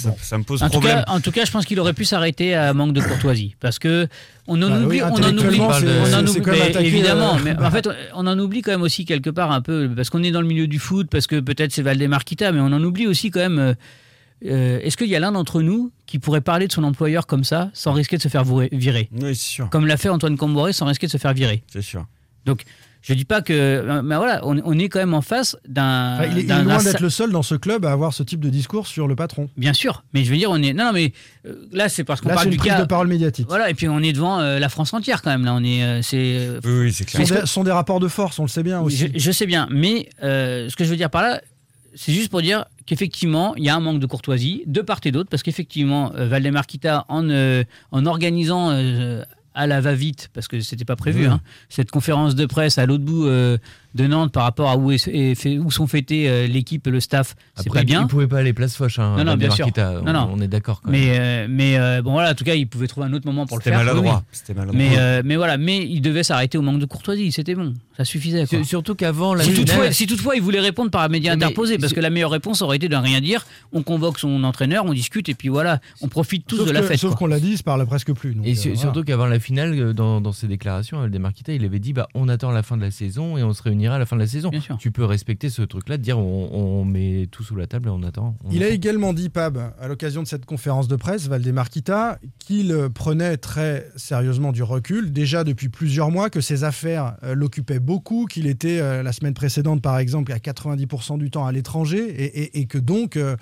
ça, ça me pose En tout, problème. cas, en tout cas, je pense qu'il aurait pu s'arrêter à manque de courtoisie. Parce que on en Bah oui, oublie. on en oublie. intellectuellement, c'est- on en oublie- mais attaqué, évidemment. euh, Mais en fait, on en oublie quand même aussi quelque part un peu. Parce qu'on est dans le milieu du foot, parce que peut-être c'est Valdemar Kita, mais on en oublie aussi quand même. euh, euh, Est-ce qu'il y a l'un d'entre nous qui pourrait parler de son employeur comme ça, sans risquer de se faire virer? Oui, c'est sûr. Comme l'a fait Antoine Comboré, sans risquer de se faire virer C'est sûr. Donc, je dis pas que. euh, Mais voilà, on, on est quand même en face d'un. Enfin, il est, il est d'un- loin d'un- d'être le seul dans ce club à avoir ce type de discours sur le patron. Bien sûr, mais je veux dire, on est. Non, non, mais euh, là, c'est parce qu'on Là, parle c'est une du prise cas. de parole médiatique. Voilà, et puis on est devant euh, la France entière quand même. Là, on est. euh, c'est. Oui, oui, c'est Ce clair. sont, des, sont des rapports de force, on le sait bien aussi. je, je sais bien, mais euh, ce que je veux dire par là, c'est juste pour dire qu'effectivement, il y a un manque de courtoisie de part et d'autre, parce qu'effectivement, euh, Valdemar Kita, en, euh, en organisant euh, à la va-vite, parce que c'était pas prévu, hein, cette conférence de presse à l'autre bout euh, de Nantes par rapport à où, est, est fait- où sont fêtés euh, l'équipe et le staff, c'est pas bien. il pouvait pas aller place Foch. Hein, Non, non, bien sûr. Non, on, non. on est d'accord. quand même. Mais, euh, mais euh, bon, voilà, en tout cas, il pouvait trouver un autre moment pour le faire. maladroit. oui. C'était maladroit. Mais, euh, mais voilà, mais il devait s'arrêter au manque de courtoisie, c'était bon, ça suffisait. quoi. Surtout qu'avant la Si finale- toutefois, si toutefois il voulait répondre par un média Mais- interposé, parce que la meilleure réponse aurait été de ne rien dire, on convoque son entraîneur, on discute et puis voilà, on profite tous sauf de la que- fête. sauf qu'on l'a dit, il se parle presque plus. donc, Et euh, voilà. surtout qu'avant la finale, euh, dans, dans ses déclarations, Valdemar Kita, il avait dit bah, on attend la fin de la saison et on se réunira finira à la fin de la saison. Tu peux respecter ce truc-là, de dire on, on met tout sous la table et on attend. on Il a également dit, Pab, à l'occasion de cette conférence de presse, Valdemar Kita, qu'il prenait très sérieusement du recul, déjà depuis plusieurs mois, que ses affaires euh, l'occupaient beaucoup, qu'il était euh, la semaine précédente, par exemple, à 90% du temps à l'étranger, et, et- et que donc euh,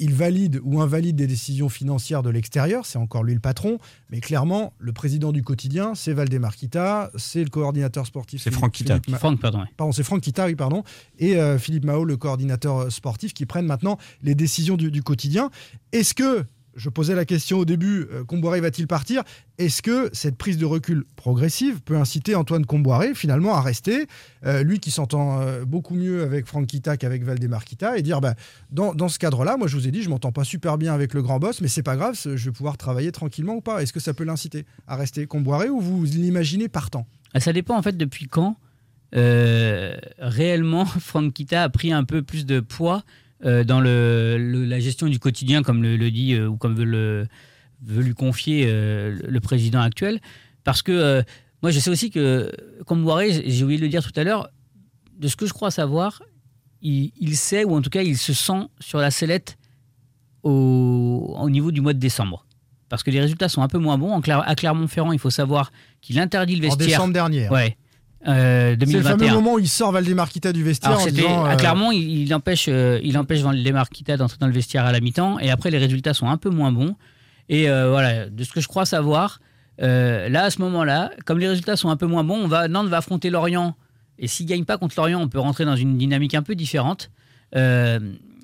il valide ou invalide des décisions financières de l'extérieur, c'est encore lui le patron, mais clairement, le président du quotidien, c'est Valdemar Kita, c'est le coordinateur sportif. C'est Franck Kita. Franck, pardon. ouais. Pardon, c'est Franck Kita, pardon, et euh, Philippe Mao, le coordinateur euh, sportif, qui prennent maintenant les décisions du, quotidien. Est-ce que, je posais la question au début, euh, Comboiré va-t-il partir? Est-ce que cette prise de recul progressive peut inciter Antoine Comboiré finalement à rester, euh, lui qui s'entend beaucoup mieux avec Franck Kita qu'avec Valdemar Kita, et dire, bah, dans, dans ce cadre-là, moi je vous ai dit, je m'entends pas super bien avec le grand boss, mais c'est pas grave, je vais pouvoir travailler tranquillement ou pas? Est-ce que ça peut l'inciter à rester Comboiré ou vous l'imaginez partant? Ah, Ça dépend en fait depuis quand euh, réellement <laughs> Franck Kita a pris un peu plus de poids euh, dans le, le- la gestion du quotidien, comme le, le dit euh, ou comme veut, le, veut lui confier le- président actuel. Parce que moi, je sais aussi que, comme Boiré, j'ai oublié de le dire tout à l'heure, de ce que je crois savoir, il, il sait, ou en tout cas, il se sent sur la sellette au, au niveau du mois de décembre. Parce que les résultats sont un peu moins bons. En à Clermont-Ferrand, il faut savoir qu'il interdit le En vestiaire. décembre dernier. Ouais. Euh, C'est le 2021. fameux moment où il sort Valdemar Kita du vestiaire Alors, en disant, à euh, Clermont, il, il empêche, euh, il empêche d'entrer dans le vestiaire à la mi-temps. Et après, les résultats sont un peu moins bons. Et euh, voilà, de ce que je crois savoir, euh, là, à ce moment-là, comme les résultats sont un peu moins bons, on va, Nantes va affronter Lorient. Et s'il ne gagne pas contre Lorient, on peut rentrer dans une dynamique un peu différente. Euh,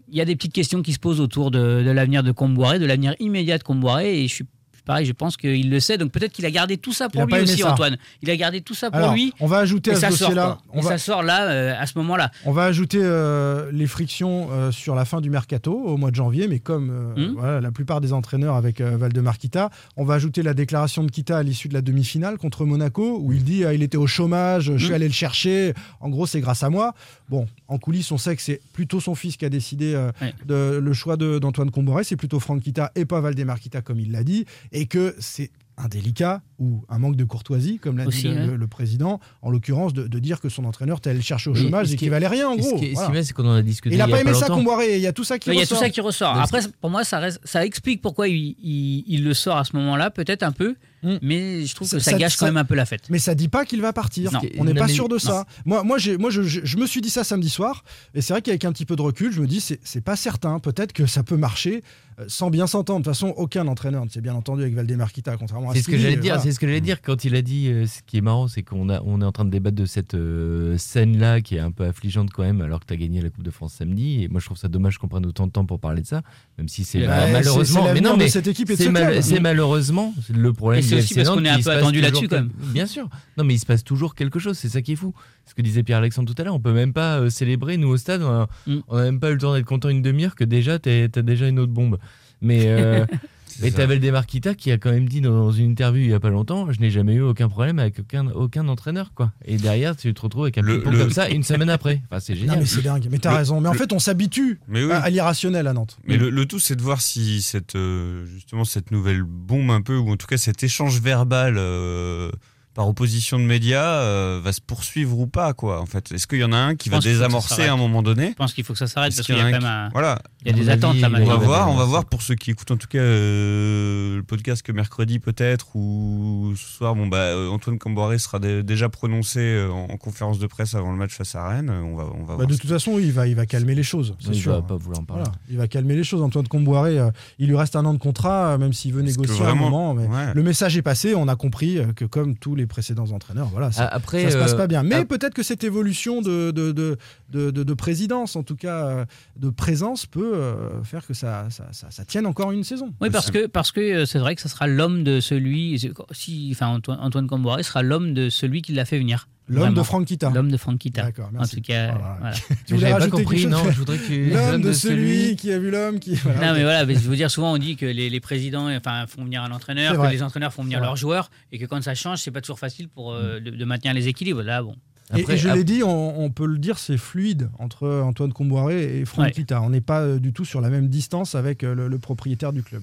Il y a des petites questions qui se posent autour de, de l'avenir de Comboiré, de l'avenir immédiat de Comboiré. Et je suis pareil, je pense qu'il le sait. Donc peut-être qu'il a gardé tout ça pour lui aussi, ça. Antoine. Il a gardé tout ça pour Alors, lui. on va ajouter et à ce ça sort, dossier-là, quoi. on Et va- ça sort là, euh, à ce moment-là. On va ajouter euh, les frictions euh, sur la fin du mercato au mois de janvier, mais comme Hmm. voilà, la plupart des entraîneurs avec Valdemar Kita, on va ajouter la déclaration de Kita à l'issue de la demi-finale contre Monaco, où il dit ah, il était au chômage, je suis Hmm. allé le chercher, en gros c'est grâce à moi. Bon, en coulisses, on sait que c'est plutôt son fils qui a décidé euh, Ouais. de, le choix d'Antoine Comboré, c'est plutôt Franck Kita et pas Valdemar Kita comme il l'a dit, et que c'est indélicat ou un manque de courtoisie, comme l'a dit le, ouais. le- le président, en l'occurrence, de, de dire que son entraîneur était allé le chercher au chômage et qui qu'il valait rien, en ce gros. qui est- ce qui Voilà. est bien, c'est qu'on en a discuté Il n'a pas aimé pas ça, longtemps. Comboiré, il y a tout ça qui Il y a ressort. tout ça qui ressort. Parce Après, pour moi, ça, reste, ça explique pourquoi il, il- il le sort à ce moment-là, peut-être un peu, mais je trouve que ça, gâche quand même un peu la fête. Mais ça dit pas qu'il va partir. Non. On n'est pas sûr de non. ça. Moi, moi, je, je- je me suis dit ça samedi soir, et c'est vrai qu'avec un petit peu de recul, je me dis c'est, pas certain. Peut-être que ça peut marcher euh, sans bien s'entendre. De toute façon, aucun entraîneur ne s'est bien entendu avec Valdemar Kita, contrairement à C'est ce que j'allais dire. C'est ce que j'allais dire quand il a dit. euh, ce qui est marrant, c'est qu'on a, on est en train de débattre de cette euh, scène-là qui est un peu affligeante quand même, alors que tu as gagné la Coupe de France samedi. Et moi, je trouve ça dommage qu'on prenne autant de temps pour parler de ça, même si c'est malheureusement. c'est mais non, mais cette équipe c'est ce mal- c'est malheureusement le problème. Et c'est aussi parce qu'on est un peu attendu là-dessus, quand quel- Bien sûr. Non, mais il se passe toujours quelque chose. C'est ça qui est fou. Ce que disait Pierre-Alexandre tout à l'heure, on peut même pas euh, célébrer nous au stade. On a, Mm. même pas eu le temps d'être content une demi-heure que déjà t'as déjà une autre bombe. Mais <laughs> et t'avais le Demarquita qui a quand même dit dans une interview il y a pas longtemps, je n'ai jamais eu aucun problème avec aucun, aucun entraîneur quoi. Et derrière tu te retrouves avec un Le- le- comme ça une semaine après. Enfin c'est Non, génial. mais c'est dingue. Mais t'as Le- raison. Mais en fait, on s'habitue Mais oui. à, à l'irrationnel à Nantes. Mais le, le tout, c'est de voir si cette, euh, justement cette nouvelle bombe un peu, ou en tout cas cet échange verbal euh, par opposition de médias euh, va se poursuivre ou pas, quoi. En fait, est-ce qu'il y en a un qui va désamorcer à un moment donné Je pense qu'il faut que ça s'arrête parce qu'il y y a quand même qui- Voilà. il y a des attentes avis, là On va voir, on va voir pour ceux qui écoutent en tout cas euh, le podcast que mercredi peut-être ou ce soir. Bon bah euh, Antoine Camboré sera dé- déjà prononcé en, en conférence de presse avant le match face à Rennes. On va, on va Bah, voir. de toute façon, il va, il va calmer les choses, c'est sûr. va pas vouloir en parler. Voilà, il va calmer les choses. Antoine Comboiré, euh, il lui reste un an de contrat, même s'il veut négocier vraiment- un moment. mais ouais. Le message est passé. On a compris que, comme tous les précédents entraîneurs, voilà, ça, Ah, Après ça se passe euh, pas bien. Mais ah, peut-être que cette évolution de, de, de, de, de- de présidence, en tout cas euh, de présence, peut euh, faire que ça, ça, ça- ça tienne encore une saison. Oui, parce que parce que c'est vrai que ce sera l'homme de celui, si, enfin Antoine, Antoine Camboiré sera l'homme de celui qui l'a fait venir. L'homme de Franck Kita. L'homme de Franck Kita. D'accord, En tout cas, Voilà. voilà. <laughs> Tu voulais pas compris. Non, je voudrais que <laughs> L'homme de celui qui a vu l'homme qui. voilà. Non mais voilà, mais je veux dire souvent on dit que les, les présidents enfin font venir un entraîneur, que les entraîneurs font venir leurs joueurs et que quand ça change, c'est pas toujours facile pour euh, de, de maintenir les équilibres. Là bon. Et- Après- et, je l'ai dit, on, on peut le dire, c'est fluide entre Antoine Comboiré et Franck Ouais. Kita. On n'est pas euh, du tout sur la même distance avec euh, le, le propriétaire du club.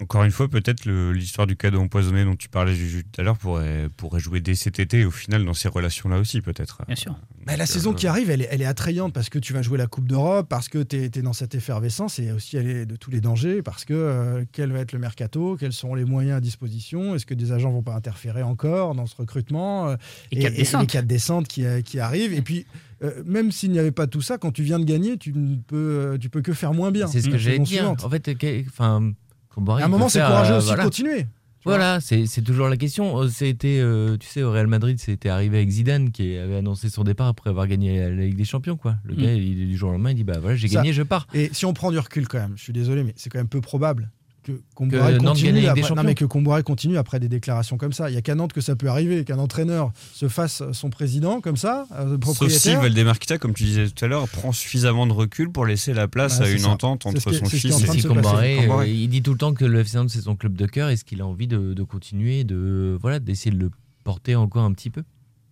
Encore une fois, peut-être l'histoire du cadeau empoisonné dont tu parlais Juju, tout à l'heure pourrait, pourrait jouer dès cet été, au final, dans ces relations-là aussi, peut-être. Bien sûr. Mais la Euh, saison qui arrive, elle est, elle est attrayante parce que tu vas jouer la Coupe d'Europe, parce que tu es, dans cette effervescence et aussi elle est de tous les dangers, parce que euh, quel va être le mercato, quels seront les moyens à disposition, est-ce que des agents vont pas interférer encore dans ce recrutement euh, Et quatre descentes. les quatre descentes qui, euh, qui arrivent. Et puis, euh, même s'il n'y avait pas tout ça, quand tu viens de gagner, tu ne peux, tu peux que faire moins bien. C'est ce que j'allais saison dire. En fait, enfin, À un moment, c'est courageux euh, aussi de voilà. continuer. Voilà, c'est toujours la question. Euh, C'était, euh, tu sais, au Real Madrid, c'était arrivé avec Zidane qui avait annoncé son départ après avoir gagné la Ligue des Champions. Quoi. Le Mm. gars, il, du jour au lendemain, il dit Bah voilà, j'ai gagné, je pars. Et si on prend du recul quand même, je suis désolé, mais c'est quand même peu probable que Comboiré continue, après, non, Champions. mais que Comboiré continue après des déclarations comme ça. Il y a qu'à Nantes que ça peut arriver, qu'un entraîneur se fasse son président comme ça, euh, Sauf si propriétaire. Valdemarquita, comme tu disais tout à l'heure, prend suffisamment de recul pour laisser la place Bah, à une ça. entente entre son fils et Comboiré. euh, il dit tout le temps que le FC Nantes, c'est son club de cœur. Est-ce qu'il a envie de, de continuer, de voilà, d'essayer de le porter encore un petit peu?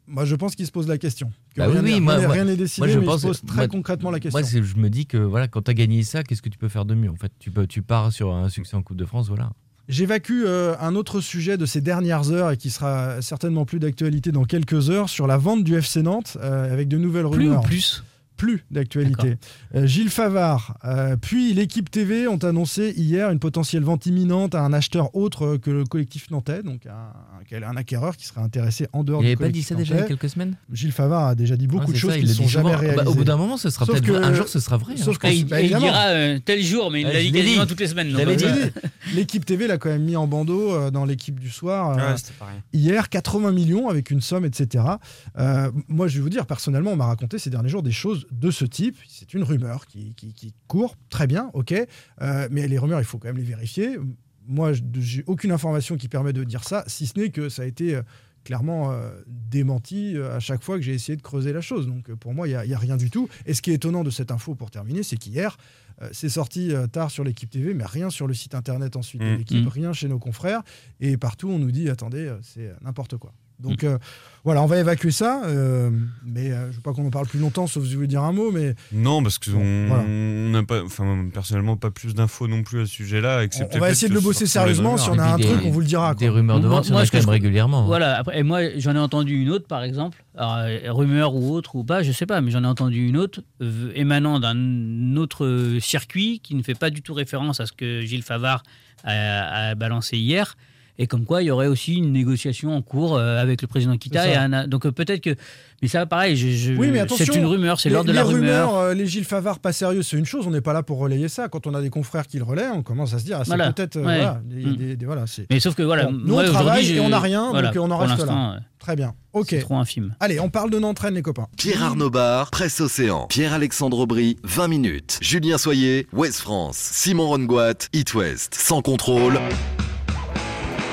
Moi, je pense qu'il se pose la question. Que Bah oui, rien n'est- oui, n'est- moi- rien n'est décidé, moi, je mais pense- il se pose très concrètement la question. Moi, je me dis que voilà, quand tu as gagné ça, qu'est-ce que tu peux faire de mieux En fait, tu, peux, tu pars sur un succès en Coupe de France, voilà. J'évacue euh, un autre sujet de ces dernières heures et qui sera certainement plus d'actualité dans quelques heures sur la vente du FC Nantes euh, avec de nouvelles Plus ou rumeurs. plus Plus? D'actualité. Euh, Gilles Favard, euh, puis l'équipe TV ont annoncé hier une potentielle vente imminente à un acheteur autre que le collectif nantais, donc un, un- un acquéreur qui serait intéressé en dehors Il du n'avait pas dit collectif ça déjà il y a quelques semaines Gilles Favard a déjà dit beaucoup Ah, de choses ça, qui il ne sont jamais souvent. Bah, réalisées. au bout d'un moment, ce sera peut-être un jour, ce sera vrai. hein. Sauf Ah, il, bah, il dira euh, tel jour, mais il Ah, l'a dit quasiment dit. toutes les semaines. <laughs> L'équipe TV l'a quand même mis en bandeau euh, dans l'équipe du soir. euh, Ouais, hier, 80 millions avec une somme, etc. Euh, moi, je vais vous dire, personnellement, on m'a raconté ces derniers jours des choses de ce type. C'est une rumeur qui, qui- qui court, très bien, ok. Euh, mais les rumeurs, il faut quand même les vérifier. Moi, je- j'ai aucune information qui permet de dire ça, si ce n'est que ça a été euh, clairement euh, démenti à chaque fois que j'ai essayé de creuser la chose. Donc pour moi, il n'y a, rien du tout. Et ce qui est étonnant de cette info, pour terminer, c'est qu'hier, euh, c'est sorti euh, tard sur l'équipe TV, mais rien sur le site internet ensuite de Mm. l'équipe, Mm. rien chez nos confrères. Et partout, on nous dit, attendez, c'est n'importe quoi. Donc euh, voilà, on va évacuer ça, euh, mais euh, je ne veux pas qu'on en parle plus longtemps, sauf si vous voulez dire un mot, mais Non, parce que Bon, on voilà. on n'a pas, enfin personnellement pas plus d'infos non plus à ce sujet-là. on, excepté on va essayer de le bosser sérieusement. Si on a un truc, on vous le dira. Des quoi. rumeurs de Moi- vente, moi, ce que quand même je- régulièrement. Voilà, après, et moi j'en ai entendu une autre par exemple, Alors, rumeur ou autre ou pas, je sais pas, mais j'en ai entendu une autre euh, émanant d'un autre circuit qui ne fait pas du tout référence à ce que Gilles Favard a, a balancé hier. Et comme quoi, il y aurait aussi une négociation en cours euh, avec le président Kita. Et un- donc euh, peut-être que. Mais ça, pareil, je, je- Oui, mais attention. c'est une rumeur, c'est les- l'ordre de la rumeur. rumeurs, euh, les Gilles Favard pas sérieux, c'est une chose. On n'est pas là pour relayer ça. Quand on a des confrères qui le relaient, on commence à se dire, ah, c'est Voilà. peut-être. euh, Ouais. voilà, des- Mm. des- des- voilà, Mais sauf que voilà, Bon, nous, on travaille et on n'a rien, voilà, donc on en reste là. Très bien. Ok. C'est trop infime. Allez, on parle de Nantraine, les copains. Pierre Arnaud Bar, Presse Océan. Pierre-Alexandre Aubry, 20 minutes. Julien Soyer, Ouest France. Simon Rongoat, It West. Sans contrôle.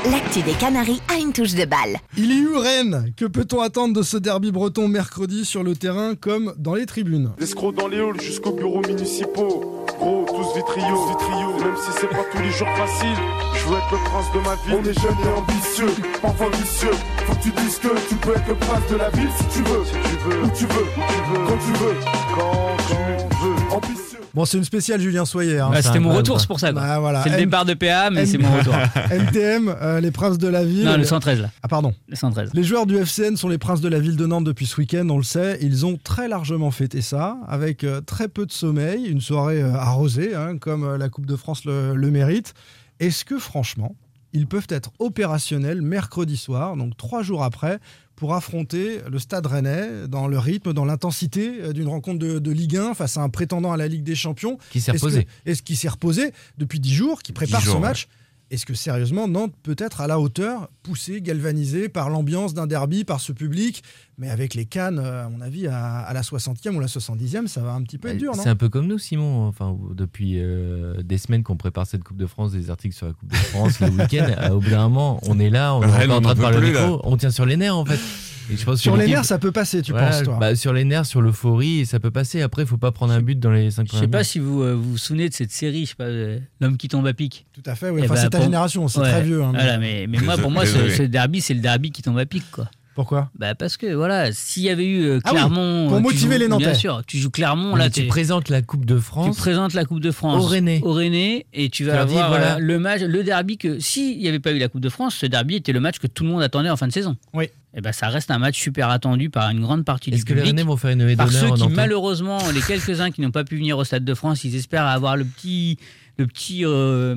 L'actu des Canaries a une touche de balle. Il y eut Rennes. Que peut-on attendre de ce derby breton mercredi sur le terrain comme dans les tribunes? L'escroc dans les halls jusqu'aux bureaux municipaux. Gros, tous vitriaux, vitriaux. Même si c'est pas tous les jours facile, je veux être le prince de ma ville. On est jeune et ambitieux, parfois vicieux. Faut que tu dises que tu peux être le prince de la ville si tu veux. Si tu veux, où tu veux, où tu veux, quand tu veux, quand, tu veux. Ambitieux. Bon, c'est une spéciale Julien Soyer. hein. Ah, C'était mon retour, c'est pour ça. Bah, voilà. C'est le M- départ de PA, mais M- c'est mon retour. <laughs> NTM, euh, les princes de la ville. non, le 113 là. Ah, pardon. Le 113. Les joueurs du FCN sont les princes de la ville de Nantes depuis ce week-end, on le sait. Ils ont très largement fêté ça, avec euh, très peu de sommeil, une soirée euh, arrosée, hein, comme euh, la Coupe de France le, le mérite. Est-ce que franchement, ils peuvent être opérationnels mercredi soir, donc trois jours après, pour affronter le Stade Rennais dans le rythme, dans l'intensité euh, d'une rencontre de, de Ligue 1 face à un prétendant à la Ligue des Champions Qui s'est reposé. que- Est-ce qu'il s'est reposé depuis 10 jours, qui prépare 10 jours, son ouais. Est-ce que sérieusement, Nantes peut être à la hauteur, poussé, galvanisé par l'ambiance d'un derby, par ce public? Mais avec les cannes, euh, à mon avis, à, à la 60e ou la 70e, ça va un petit peu être dur, non? C'est un peu comme nous, Simon. Enfin, depuis euh, des semaines qu'on prépare cette Coupe de France, des articles sur la Coupe de France, le <laughs> week-end. euh, au bout d'un moment, on est là, on est encore en train de parler au micro, on tient sur les nerfs en fait. Et je pense que Sur les nerfs, ça peut passer, tu penses, toi bah, Sur les nerfs, sur l'euphorie, ça peut passer. Après, il faut pas prendre un but dans les 5 Je sais pas si vous euh, vous, vous souvenez de cette série, je sais pas, euh, L'homme qui tombe à pic. Tout à fait, oui. Eh Enfin, ben, c'est ta pour- génération, c'est Ouais, très vieux. hein, mais- voilà, mais, mais moi, pour moi, ce derby, c'est le derby qui tombe à pic, quoi. Pourquoi Bah parce que voilà, s'il y avait eu euh, Ah oui, Clermont, pour euh, tu motiver joues- les Nantais. Bien sûr, tu joues Clermont là, tu t'es- présentes la Coupe de tu France. présentes la Coupe de France Au Rennais. au Rennais, et tu vas Tu avoir voilà. euh, le match, le derby que s'il n'y avait pas eu la Coupe de France, ce derby était le match que tout le monde attendait en fin de saison. Oui. Et ben ça reste un match super attendu par une grande partie du Est-ce que les public. Rennais vont faire une par ceux qui malheureusement les quelques-uns qui n'ont pas pu venir au Stade de France, ils espèrent avoir le petit le petit euh,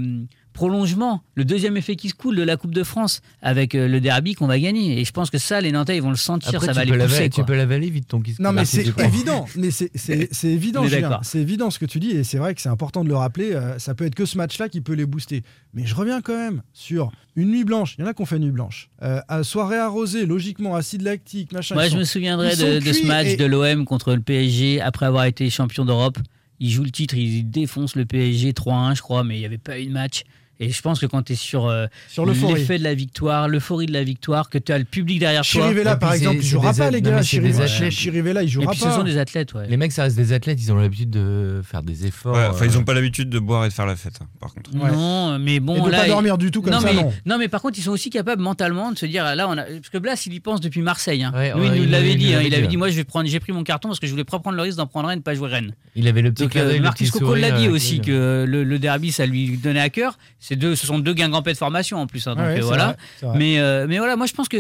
prolongement, le deuxième effet qui se coule de la Coupe de France avec euh, le derby qu'on va gagner. Et je pense que ça, les Nantais, ils vont le sentir, Après, ça va les l'avaler- pousser. tu peux l'avaler vite ton kiss. Non, mais c'est évident. Mais c'est- c'est <laughs> c'est évident. C'est évident ce que tu dis, et c'est vrai que c'est important de le rappeler. euh, ça peut être que ce match-là qui peut les booster. Mais je reviens quand même sur une nuit blanche. Il y en a qui ont fait nuit blanche. Euh, à soirée arrosée, logiquement, acide lactique, machin. Moi, je sont- me souviendrai de, de ce match et- de l'OM contre le PSG après avoir été champion d'Europe. Ils jouent le titre, ils défoncent le PSG 3-1, je crois, mais il n'y avait pas eu de match. Et je pense que quand tu es sur, euh, Sur l'effet de la victoire, l'euphorie de la victoire, que tu as le public derrière toi. Chirivella, par exemple, il jouera pas, les gars. Chirivella, athlètes. Chirivella, il Et jouera puis ce pas. sont des athlètes, ouais. Les mecs, ça reste des athlètes, ils ont l'habitude de faire des efforts. Ouais, enfin, ils euh, n'ont pas l'habitude de boire et de faire la fête, hein, par contre. Ouais. Non, mais bon, Et de là, pas il- dormir du tout comme non, ça, mais, non. mais par contre, ils sont aussi capables mentalement de se dire là, on a... parce que Blas, il y pense depuis Marseille. hein. Ouais, Lui, ouais, il nous il l'avait nous dit. hein. Il avait dit moi, je vais prendre, j'ai pris mon carton parce que je voulais pas prendre le risque d'en prendre un et de pas jouer Rennes. Il avait le petit euh, Marcus Coco l'a dit euh, aussi que le derby, ça lui donnait à cœur. C'est deux, ce sont deux guingampets de formation en plus. hein, donc Ouais, euh, voilà. vrai, vrai. Mais, euh, mais voilà, moi je pense que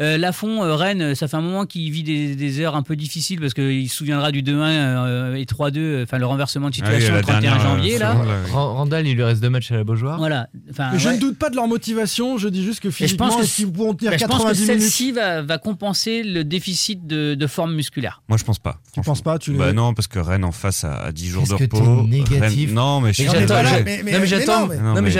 euh, Lafont, euh, Rennes, ça fait un moment qu'il vit des, des heures un peu difficiles parce qu'il se souviendra du 2-1 euh, et 3-2, euh, enfin le renversement de Ah oui, situation le 31 dernière, janvier. euh, là. seconde, là, oui. Ran- Randall, il lui reste deux matchs à la Beaujoire. Voilà. Je ouais. ne doute pas de leur motivation. Je dis juste que Et je pense physiquement, que pourront tenir Ben, je pense que 90 minutes celle-ci va, va compenser le déficit de, de forme musculaire. Moi, je pense pas. Tu penses pas tu Bah non, parce que Rennes en face à, à 10 jours de repos. négatif. Rennes- Non, mais je suis mais mais j'attends,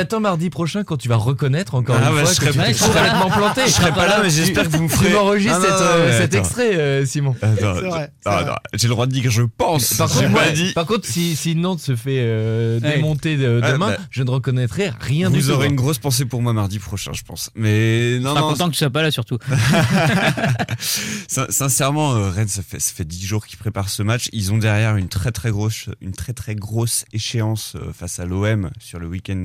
j'attends mardi prochain quand tu vas reconnaître encore Ah une ouais, fois je serai que tu pas- t'es complètement planté. Je serai pas là, mais j'espère que vous me ferez. Tu m'enregistres cet, euh, cet extrait, euh, Simon. J'ai le droit de dire que je pense. Par contre, pas moi, dit. par contre, si, si Nantes se fait euh, démonter de- Ouais, demain, bah, je ne reconnaîtrai rien du Vous tout. aurez hein. une grosse pensée pour moi mardi prochain, je pense. Mais non, Je serai non. content que tu sois pas là surtout. <laughs> Sin- Sincèrement, Rennes, ça fait, ça fait 10 jours qu'ils préparent ce match. Ils ont derrière une très très grosse, une très très grosse échéance face à l'OM sur le week-end,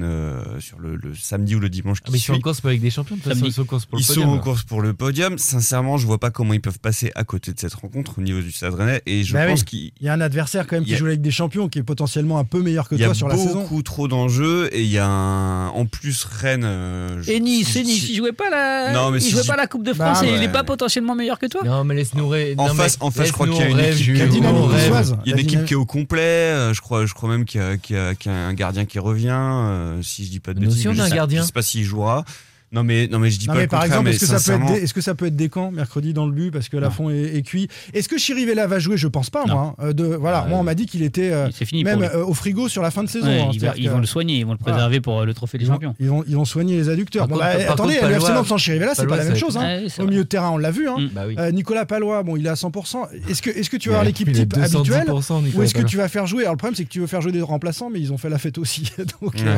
sur le, le samedi ou le dimanche Ah, qui mais ils sont en course pas avec des champions, de toute façon, ils sont en course pour le Ils podium. sont en course pour le podium. Sincèrement, je vois pas comment ils peuvent passer à côté de cette rencontre au niveau du Stade Rennais. Et je Bah pense oui. qu'il Il y a un adversaire quand même Il qui y a- joue avec des champions qui est potentiellement un peu meilleur que il y a toi sur la saison. beaucoup trop d'enjeux et il y a un, en plus Rennes. euh, je- Et Nice, et Nice, si- il jouait pas la, Non, mais il si jouait pas la Coupe de Bah, France et il est pas potentiellement meilleur que toi. Non, mais laisse-nous rêver. En non, face, en face, je crois qu'il y a une équipe. Il y a qui est au complet. euh, Je crois, je crois même qu'il y, a- qu'il y a- qu'il y a un gardien qui revient. euh, si je dis pas de bêtises, aussi, on mais a je un sais- gardien. Je sais pas s'il jouera. Non mais non mais je dis Non, pas mais le par exemple, est-ce que, ça peut sincèrement, être, des- est-ce que ça peut être Descamps mercredi dans le but parce que Lafont est, est cuit? Est-ce que Chirivella va jouer? Je pense pas, Non. moi. hein. Euh, de, voilà, Ouais. moi, on m'a dit qu'il était euh, fini même euh, au frigo sur la fin de saison. Ouais, hein. ils, va- vont le soigner, ils vont le Voilà. préserver pour euh, le trophée des Ils vont, champions. ils, vont, ils vont soigner les adducteurs. Par Bon, contre- bah, par attendez, contre, le FC Nantes sans Chirivella, c'est pas la même chose. hein. C'est Au milieu de terrain, on l'a vu. hein. Mm. Bah. Euh, Nicolas Palois, bon, il est à 100%. Est-ce que, est-ce que tu vas avoir l'équipe type habituelle 210%, ou est-ce que tu vas faire jouer? Alors le problème, c'est que tu veux faire jouer des remplaçants, mais ils ont fait la fête aussi. <laughs> Donc, euh,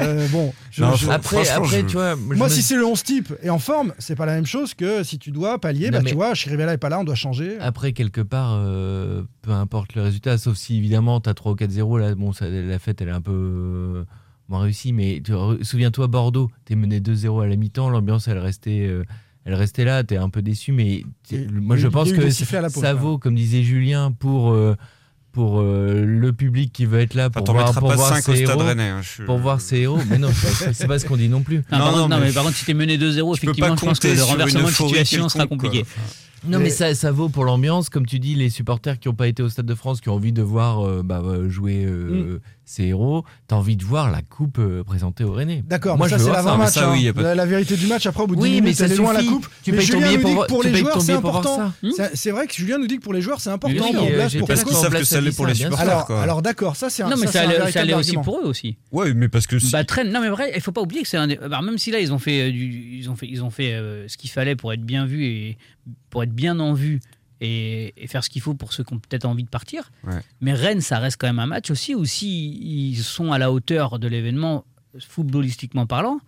euh, bon, Après, après tu vois. Moi, si c'est le 11 type et en forme, c'est pas la même chose que si tu dois pallier. Non, bah, tu vois, Chirivella est pas là, on doit changer. Après, quelque part, euh, peu importe le résultat, sauf si évidemment tu as 3 ou 4-0, là, bon, ça, la fête elle est un peu euh, moins réussie, mais souviens-toi, Bordeaux, tu es mené 2-0 à la mi-temps, l'ambiance elle restait, euh, elle restait là, tu es un peu déçu, mais moi je pense que ça vaut, comme disait Julien, pour, euh, pour euh, le public qui veut être là, pour voir, pour voir 5 au ses héros. Rennais. hein, je- Pour voir ses héros, mais non, c'est pas- ce qu'on dit non plus. Non, par, Non, contre, non, non, mais mais je- par contre, si t'es mené 2-0, Tu peux pas effectivement, je pense que le renversement de situation sera quoi. compliqué. Non, Mais- mais ça, ça vaut pour l'ambiance, comme tu dis, les supporters qui n'ont pas été au Stade de France, qui ont envie de voir euh, bah, euh, jouer euh, ces héros, t'as envie de voir la coupe euh, présentée au Rennais. D'accord, Moi, ça c'est l'avant-match. hein. oui, pas la, la vérité du match, après, au bout de Oui, 10 mais minutes, ça elle est loin la coupe. Tu mais payes ton Julien billet nous pour dit que pour les joueurs, c'est important. ça. C'est- vrai que Julien nous dit que pour les joueurs, c'est important. Oui, euh, Parce qu'ils savent que ça l'est pour les supporters. Alors, d'accord, ça c'est un Non, mais ça, allait aussi pour eux aussi. Ouais, mais parce que Bah, Trennes, non mais vrai, il faut pas oublier que c'est un des- bah, même si là ils ont fait euh, du- ils ont fait ils ont fait euh, ce qu'il fallait pour être bien vu et pour être bien en vue et, et faire ce qu'il faut pour ceux qui ont peut-être envie de partir. Ouais. Mais Rennes, ça reste quand même un match aussi où si ils sont à la hauteur de l'événement footballistiquement parlant,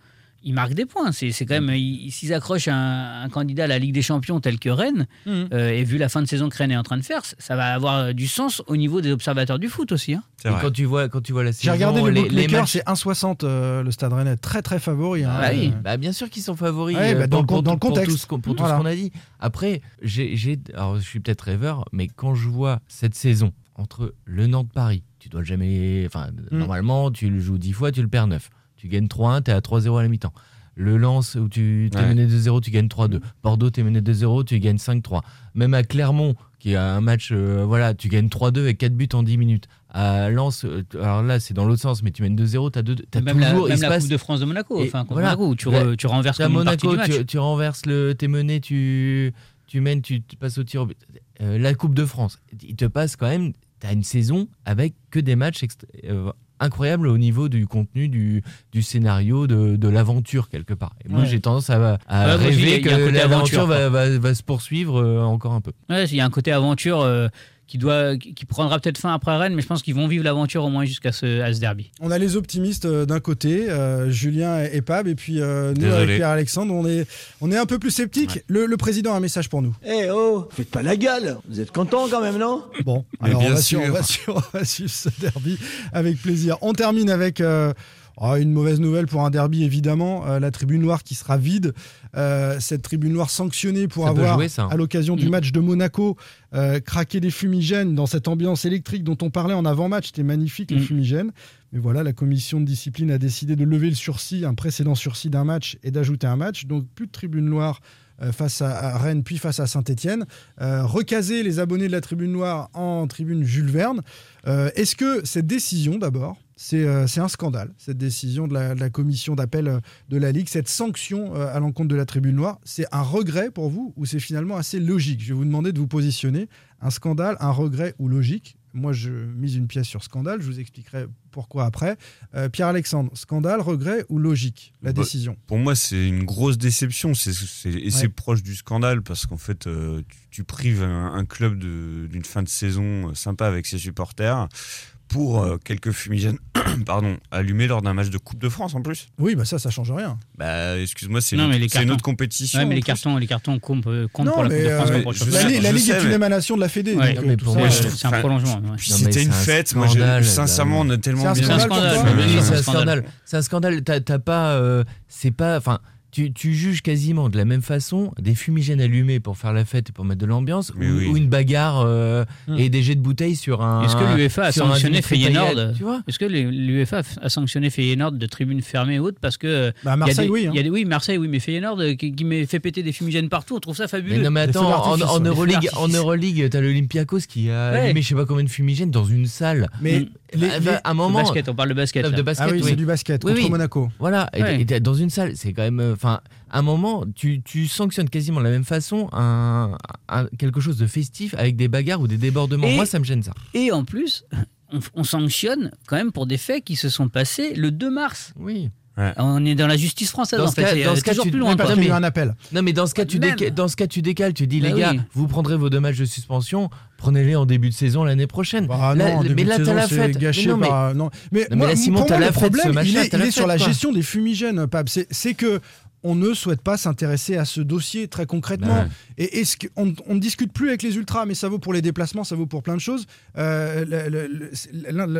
ils marquent des points. C'est c'est quand même, ils- s'ils accrochent un, un candidat à la Ligue des Champions tel que Rennes, Mhm. euh, et vu la fin de saison que Rennes est en train de faire, ça va avoir du sens au niveau des observateurs du foot aussi. hein. Et quand tu vois, quand tu vois la saison, J'ai regardé le les, les matchs. c'est 1,60 euh, le Stade Rennais, très très favori. hein. Bah oui, Euh, bah bien sûr qu'ils sont favoris Ouais, euh, bah dans pour, le pour- pour contexte. tout ce qu'on- pour tout Voilà. ce qu'on a dit. Après, j'ai, alors je suis peut-être rêveur, mais quand je vois cette saison entre le Nantes-Paris, tu dois jamais, enfin Mm. normalement tu le joues 10 fois, tu le perds 9. Tu gagnes 3-1, tu es à 3-0 à la mi-temps. Le Lens où tu es Ouais. mené 2-0, tu gagnes 3-2. Bordeaux, tu es mené 2-0, tu gagnes 5-3. Même à Clermont, qui a un match, euh, voilà, tu gagnes 3-2 avec 4 buts en 10 minutes. À Lens, euh, alors là c'est dans l'autre sens, mais tu mènes 2-0, tu as, Même toujours. il même se la passe- Coupe de France de Monaco, et enfin, contre voilà. Monaco, où tu, Ouais. re- tu renverses Monaco, du match. tu, tu renverses le, t'es mené, tu, tu mènes, tu, tu passes au tir au but. Euh, la Coupe de France, il te passe quand même, tu as une saison avec que des matchs extra- euh, incroyables au niveau du contenu, du, du scénario, de, de l'aventure quelque part. Et moi Ouais. j'ai tendance à, à Ouais, rêver que l'aventure aventure, va, va, va se poursuivre euh, encore un peu. Ouais, il y a un côté aventure euh, qui, doit, qui prendra peut-être fin après Rennes, mais je pense qu'ils vont vivre l'aventure au moins jusqu'à ce, à ce derby. On a les optimistes euh, d'un côté, euh, Julien et, et Pab, et puis euh, nous avec Pierre-Alexandre, on est, on est un peu plus sceptiques. Le, le président a un message pour nous. Eh oh, faites pas la gueule. Vous êtes content quand même, non? Bon, alors on bien va, suivre, sûr. on, va suivre, <laughs> on va suivre ce derby avec plaisir. On termine avec euh, oh, une mauvaise nouvelle pour un derby, évidemment. euh, la tribune noire qui sera vide. Euh, cette tribune noire sanctionnée pour Ça avoir, jouer, hein. à l'occasion du Mm. match de Monaco, euh, craqué des fumigènes dans cette ambiance électrique dont on parlait en avant-match. C'était magnifique, les Mm. fumigènes. Mais voilà, la commission de discipline a décidé de lever le sursis, un précédent sursis d'un match, et d'ajouter un match. Donc plus de tribune noire euh, face à, Rennes, puis face à Saint-Etienne. recaser les abonnés de la tribune noire en tribune Jules Verne. Euh, Est-ce que cette décision, d'abord, c'est euh, c'est un scandale, cette décision de la, de la commission d'appel euh, de la Ligue, cette sanction euh, à l'encontre de la tribune noire, c'est un regret pour vous ou c'est finalement assez logique? Je vais vous demander de vous positionner. Un scandale, un regret ou logique? Moi, je mise une pièce sur scandale, je vous expliquerai pourquoi après. Euh, Pierre-Alexandre, scandale, regret ou logique La Bah, décision? Pour moi, c'est une grosse déception. C'est, et c'est proche du scandale parce qu'en fait, euh, tu, tu prives un, un club d'une fin de saison sympa avec ses supporters pour euh, quelques fumigènes <coughs> pardon, allumés lors d'un match de Coupe de France en plus. Oui, bah ça, ça change rien. Bah, excuse-moi, c'est, Non, une, une autre compétition. Ouais, mais les cartons, les cartons comptent, comptent Non, pour la Coupe mais de France, euh, pas pour le je championnat. la, sais, Ligue- la je Ligue sais, est une mais- émanation de la Fédé. Ouais, euh, euh, c'est un prolongement. ouais. C'était une fête. Moi, sincèrement, on a tellement C'est un bien. scandale C'est un scandale, c'est un scandale. scandale. C'est un scandale. T'as pas. c'est pas. Enfin. Tu, tu juges quasiment de la même façon des fumigènes allumés pour faire la fête et pour mettre de l'ambiance ou, oui. ou une bagarre euh, Hmm. et des jets de bouteilles sur un. Est-ce que l'UEFA a sanctionné Feyenoord Est-ce que l'UEFA a sanctionné Feyenoord de tribunes fermées et autres parce que Bah, il y a Marseille, des- oui. hein. il y a des- oui, Marseille, oui, mais Feyenoord euh, qui, qui met- fait péter des fumigènes partout, on trouve ça fabuleux. Mais non, mais attends, en, en. Euroleague, en. Euroleague, t'as l'Olympiakos qui a Ouais. allumé je sais pas combien de fumigènes dans une salle. Mais Mm. Les- Ah, les- bah, à un moment. basket, on parle de basket. de basket, Ah oui, oui. c'est du basket Oui, contre oui. Monaco. Voilà, et- Ouais. et t'es dans une salle, c'est quand même. Enfin, à un moment, tu, tu sanctionnes quasiment de la même façon un, un- quelque chose de festif avec des bagarres ou des débordements. Et- Moi, ça me gêne ça. Et en plus, on, on sanctionne quand même pour des faits qui se sont passés le 2 mars. Oui. On est dans la justice française, Dans en ce fait. cas- dans ce cas, tu- plus loin. eu mais- un appel. Non, mais dans ce cas, tu, Même. déca- dans ce cas, tu décales, tu dis, Bah les gars, oui. vous prendrez vos dommages de suspension, prenez-les en début de saison l'année prochaine. Bah Là, non, en début mais là, t'as la fête. gâché Mais non, mais- par- non. Mais, Non, mais moi, là, Simon, pour t'as moi, la le fête, ce problème, machin, il est, il la est sur fête, la quoi. gestion des fumigènes, Pab. C'est c'est que on ne souhaite pas s'intéresser à ce dossier très concrètement. Bah Et est-ce qu'on on ne discute plus avec les ultras, mais ça vaut pour les déplacements, ça vaut pour plein de choses. Euh,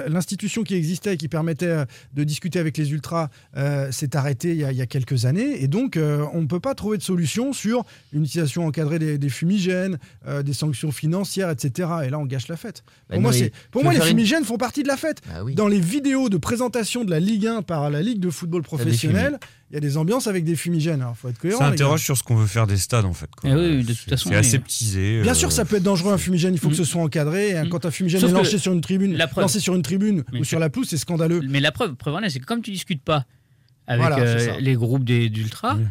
L'institution qui existait et qui permettait euh, de discuter avec les ultras euh, s'est arrêtée il y, a, il y a quelques années. Et donc, euh, on ne peut pas trouver de solution sur une utilisation encadrée des, des fumigènes, des sanctions financières, etc. Et là, on gâche la fête. Bah pour non, moi, pour les une- fumigènes font partie de la fête. Bah oui. Dans les vidéos de présentation de la Ligue 1 par la Ligue de football professionnel, il y a des ambiances avec des fumigènes. Alors, faut être cohérent. Ça interroge sur ce qu'on veut faire des stades en fait. quoi. Eh oui, de toute C'est- façon, C'est oui. aseptisé. Bien euh, sûr, ça peut être dangereux un fumigène. Il faut que Mm. ce soit encadré. Et, Mm. Quand un fumigène Sauf est lancé sur une tribune, la preuve- lancé sur une tribune Mais ou sur la pelouse, c'est scandaleux. Mais la preuve, preuve en est, c'est que comme tu discutes pas avec Voilà, euh, les groupes Oui.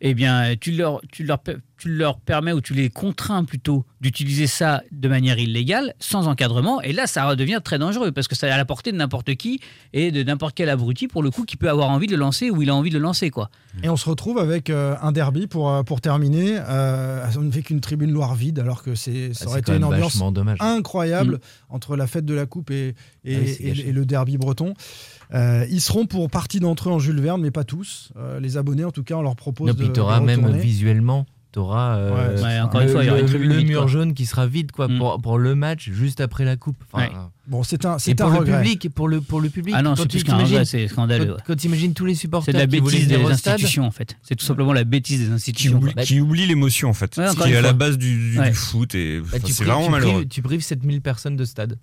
eh bien, tu leur, tu leur tu leur permets ou tu les contrains plutôt d'utiliser ça de manière illégale, sans encadrement, et là ça redevient très dangereux parce que ça est à la portée de n'importe qui et de n'importe quel abruti pour le coup qui peut avoir envie de le lancer ou il a envie de le lancer quoi. Et on se retrouve avec euh, un derby pour, euh, pour terminer. Euh, on ne fait qu'une tribune Loire vide alors que c'est, ça Ah, aurait c'est été une ambiance incroyable Mm. entre la fête de la coupe et, et, Ah oui, c'est et- gâché. et le derby breton. Euh, ils seront pour partie d'entre eux en Jules Verne, mais pas tous. Euh, les abonnés, en tout cas, on leur propose Non, de, de même visuellement, t'auras euh, Ouais, Ouais, encore le, une fois, il y aura une le- tribune le vide, mur quoi. jaune qui sera vide quoi Mm. pour, pour le match juste après la coupe. Enfin, Ouais. Bon, c'est un, c'est un pour le regret. public, pour le pour le public. Ah non, c'est tu plus qu'un regret, c'est scandaleux. Quand, quand t'imagines tous les supporters C'est de la bêtise des stade, institutions en fait. C'est tout simplement la bêtise des qui institutions. qui oublie l'émotion en fait, Ouais, ce qui est à la base du, du- foot et bah, tu c'est vraiment tu malheureux. tu prives 7000 personnes de stade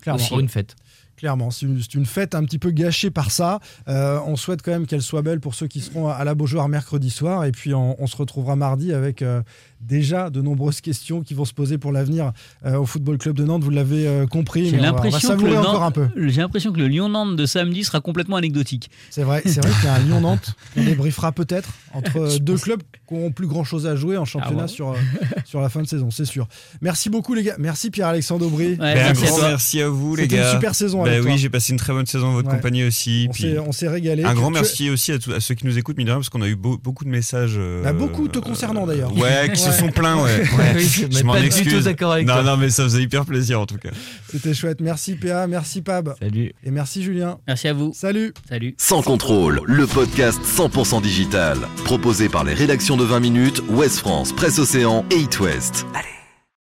Clairement. pour une fête. Clairement, c'est une, fête un petit peu gâchée par ça. Euh, on souhaite quand même qu'elle soit belle pour ceux qui seront à la Beaujoire mercredi soir. Et puis on, on se retrouvera mardi avec euh, déjà de nombreuses questions qui vont se poser pour l'avenir euh, au Football Club de Nantes. Vous l'avez euh, compris. J'ai on on l'impression que savourer le encore un Nantes- peu. j'ai l'impression que le Lyon-Nantes de samedi sera complètement anecdotique. C'est vrai, c'est vrai qu'il y a un <laughs> Lyon-Nantes qu'on débriefera peut-être entre <laughs> euh, deux clubs qui n'ont plus grand-chose à jouer en championnat Ah bon sur, euh, sur la fin de saison, c'est sûr. Merci beaucoup les gars. Merci Pierre-Alexandre Aubry. Ouais, Ben, un merci à merci à vous les C'était gars. une super saison Ben avec oui, j'ai passé une très bonne saison en votre Ouais. compagnie aussi. On s'est- on régalé. un grand merci aussi à, ceux qui nous écoutent, mine de rien, parce qu'on a eu beau- beaucoup de messages. Bah, beaucoup te concernant, d'ailleurs. Ouais, qui <laughs> se sont plaints, ouais. <laughs> Ouais, oui, je m'en du excuse. tout d'accord avec non, toi. non, mais ça faisait hyper plaisir en tout cas. C'était chouette. Merci PA, merci Pab. Salut. Et merci Julien. Merci à vous. Salut. Salut. Sans contrôle, le podcast 100% digital. Proposé par les rédactions de 20 minutes, Ouest France, Presse Océan et It West. Allez.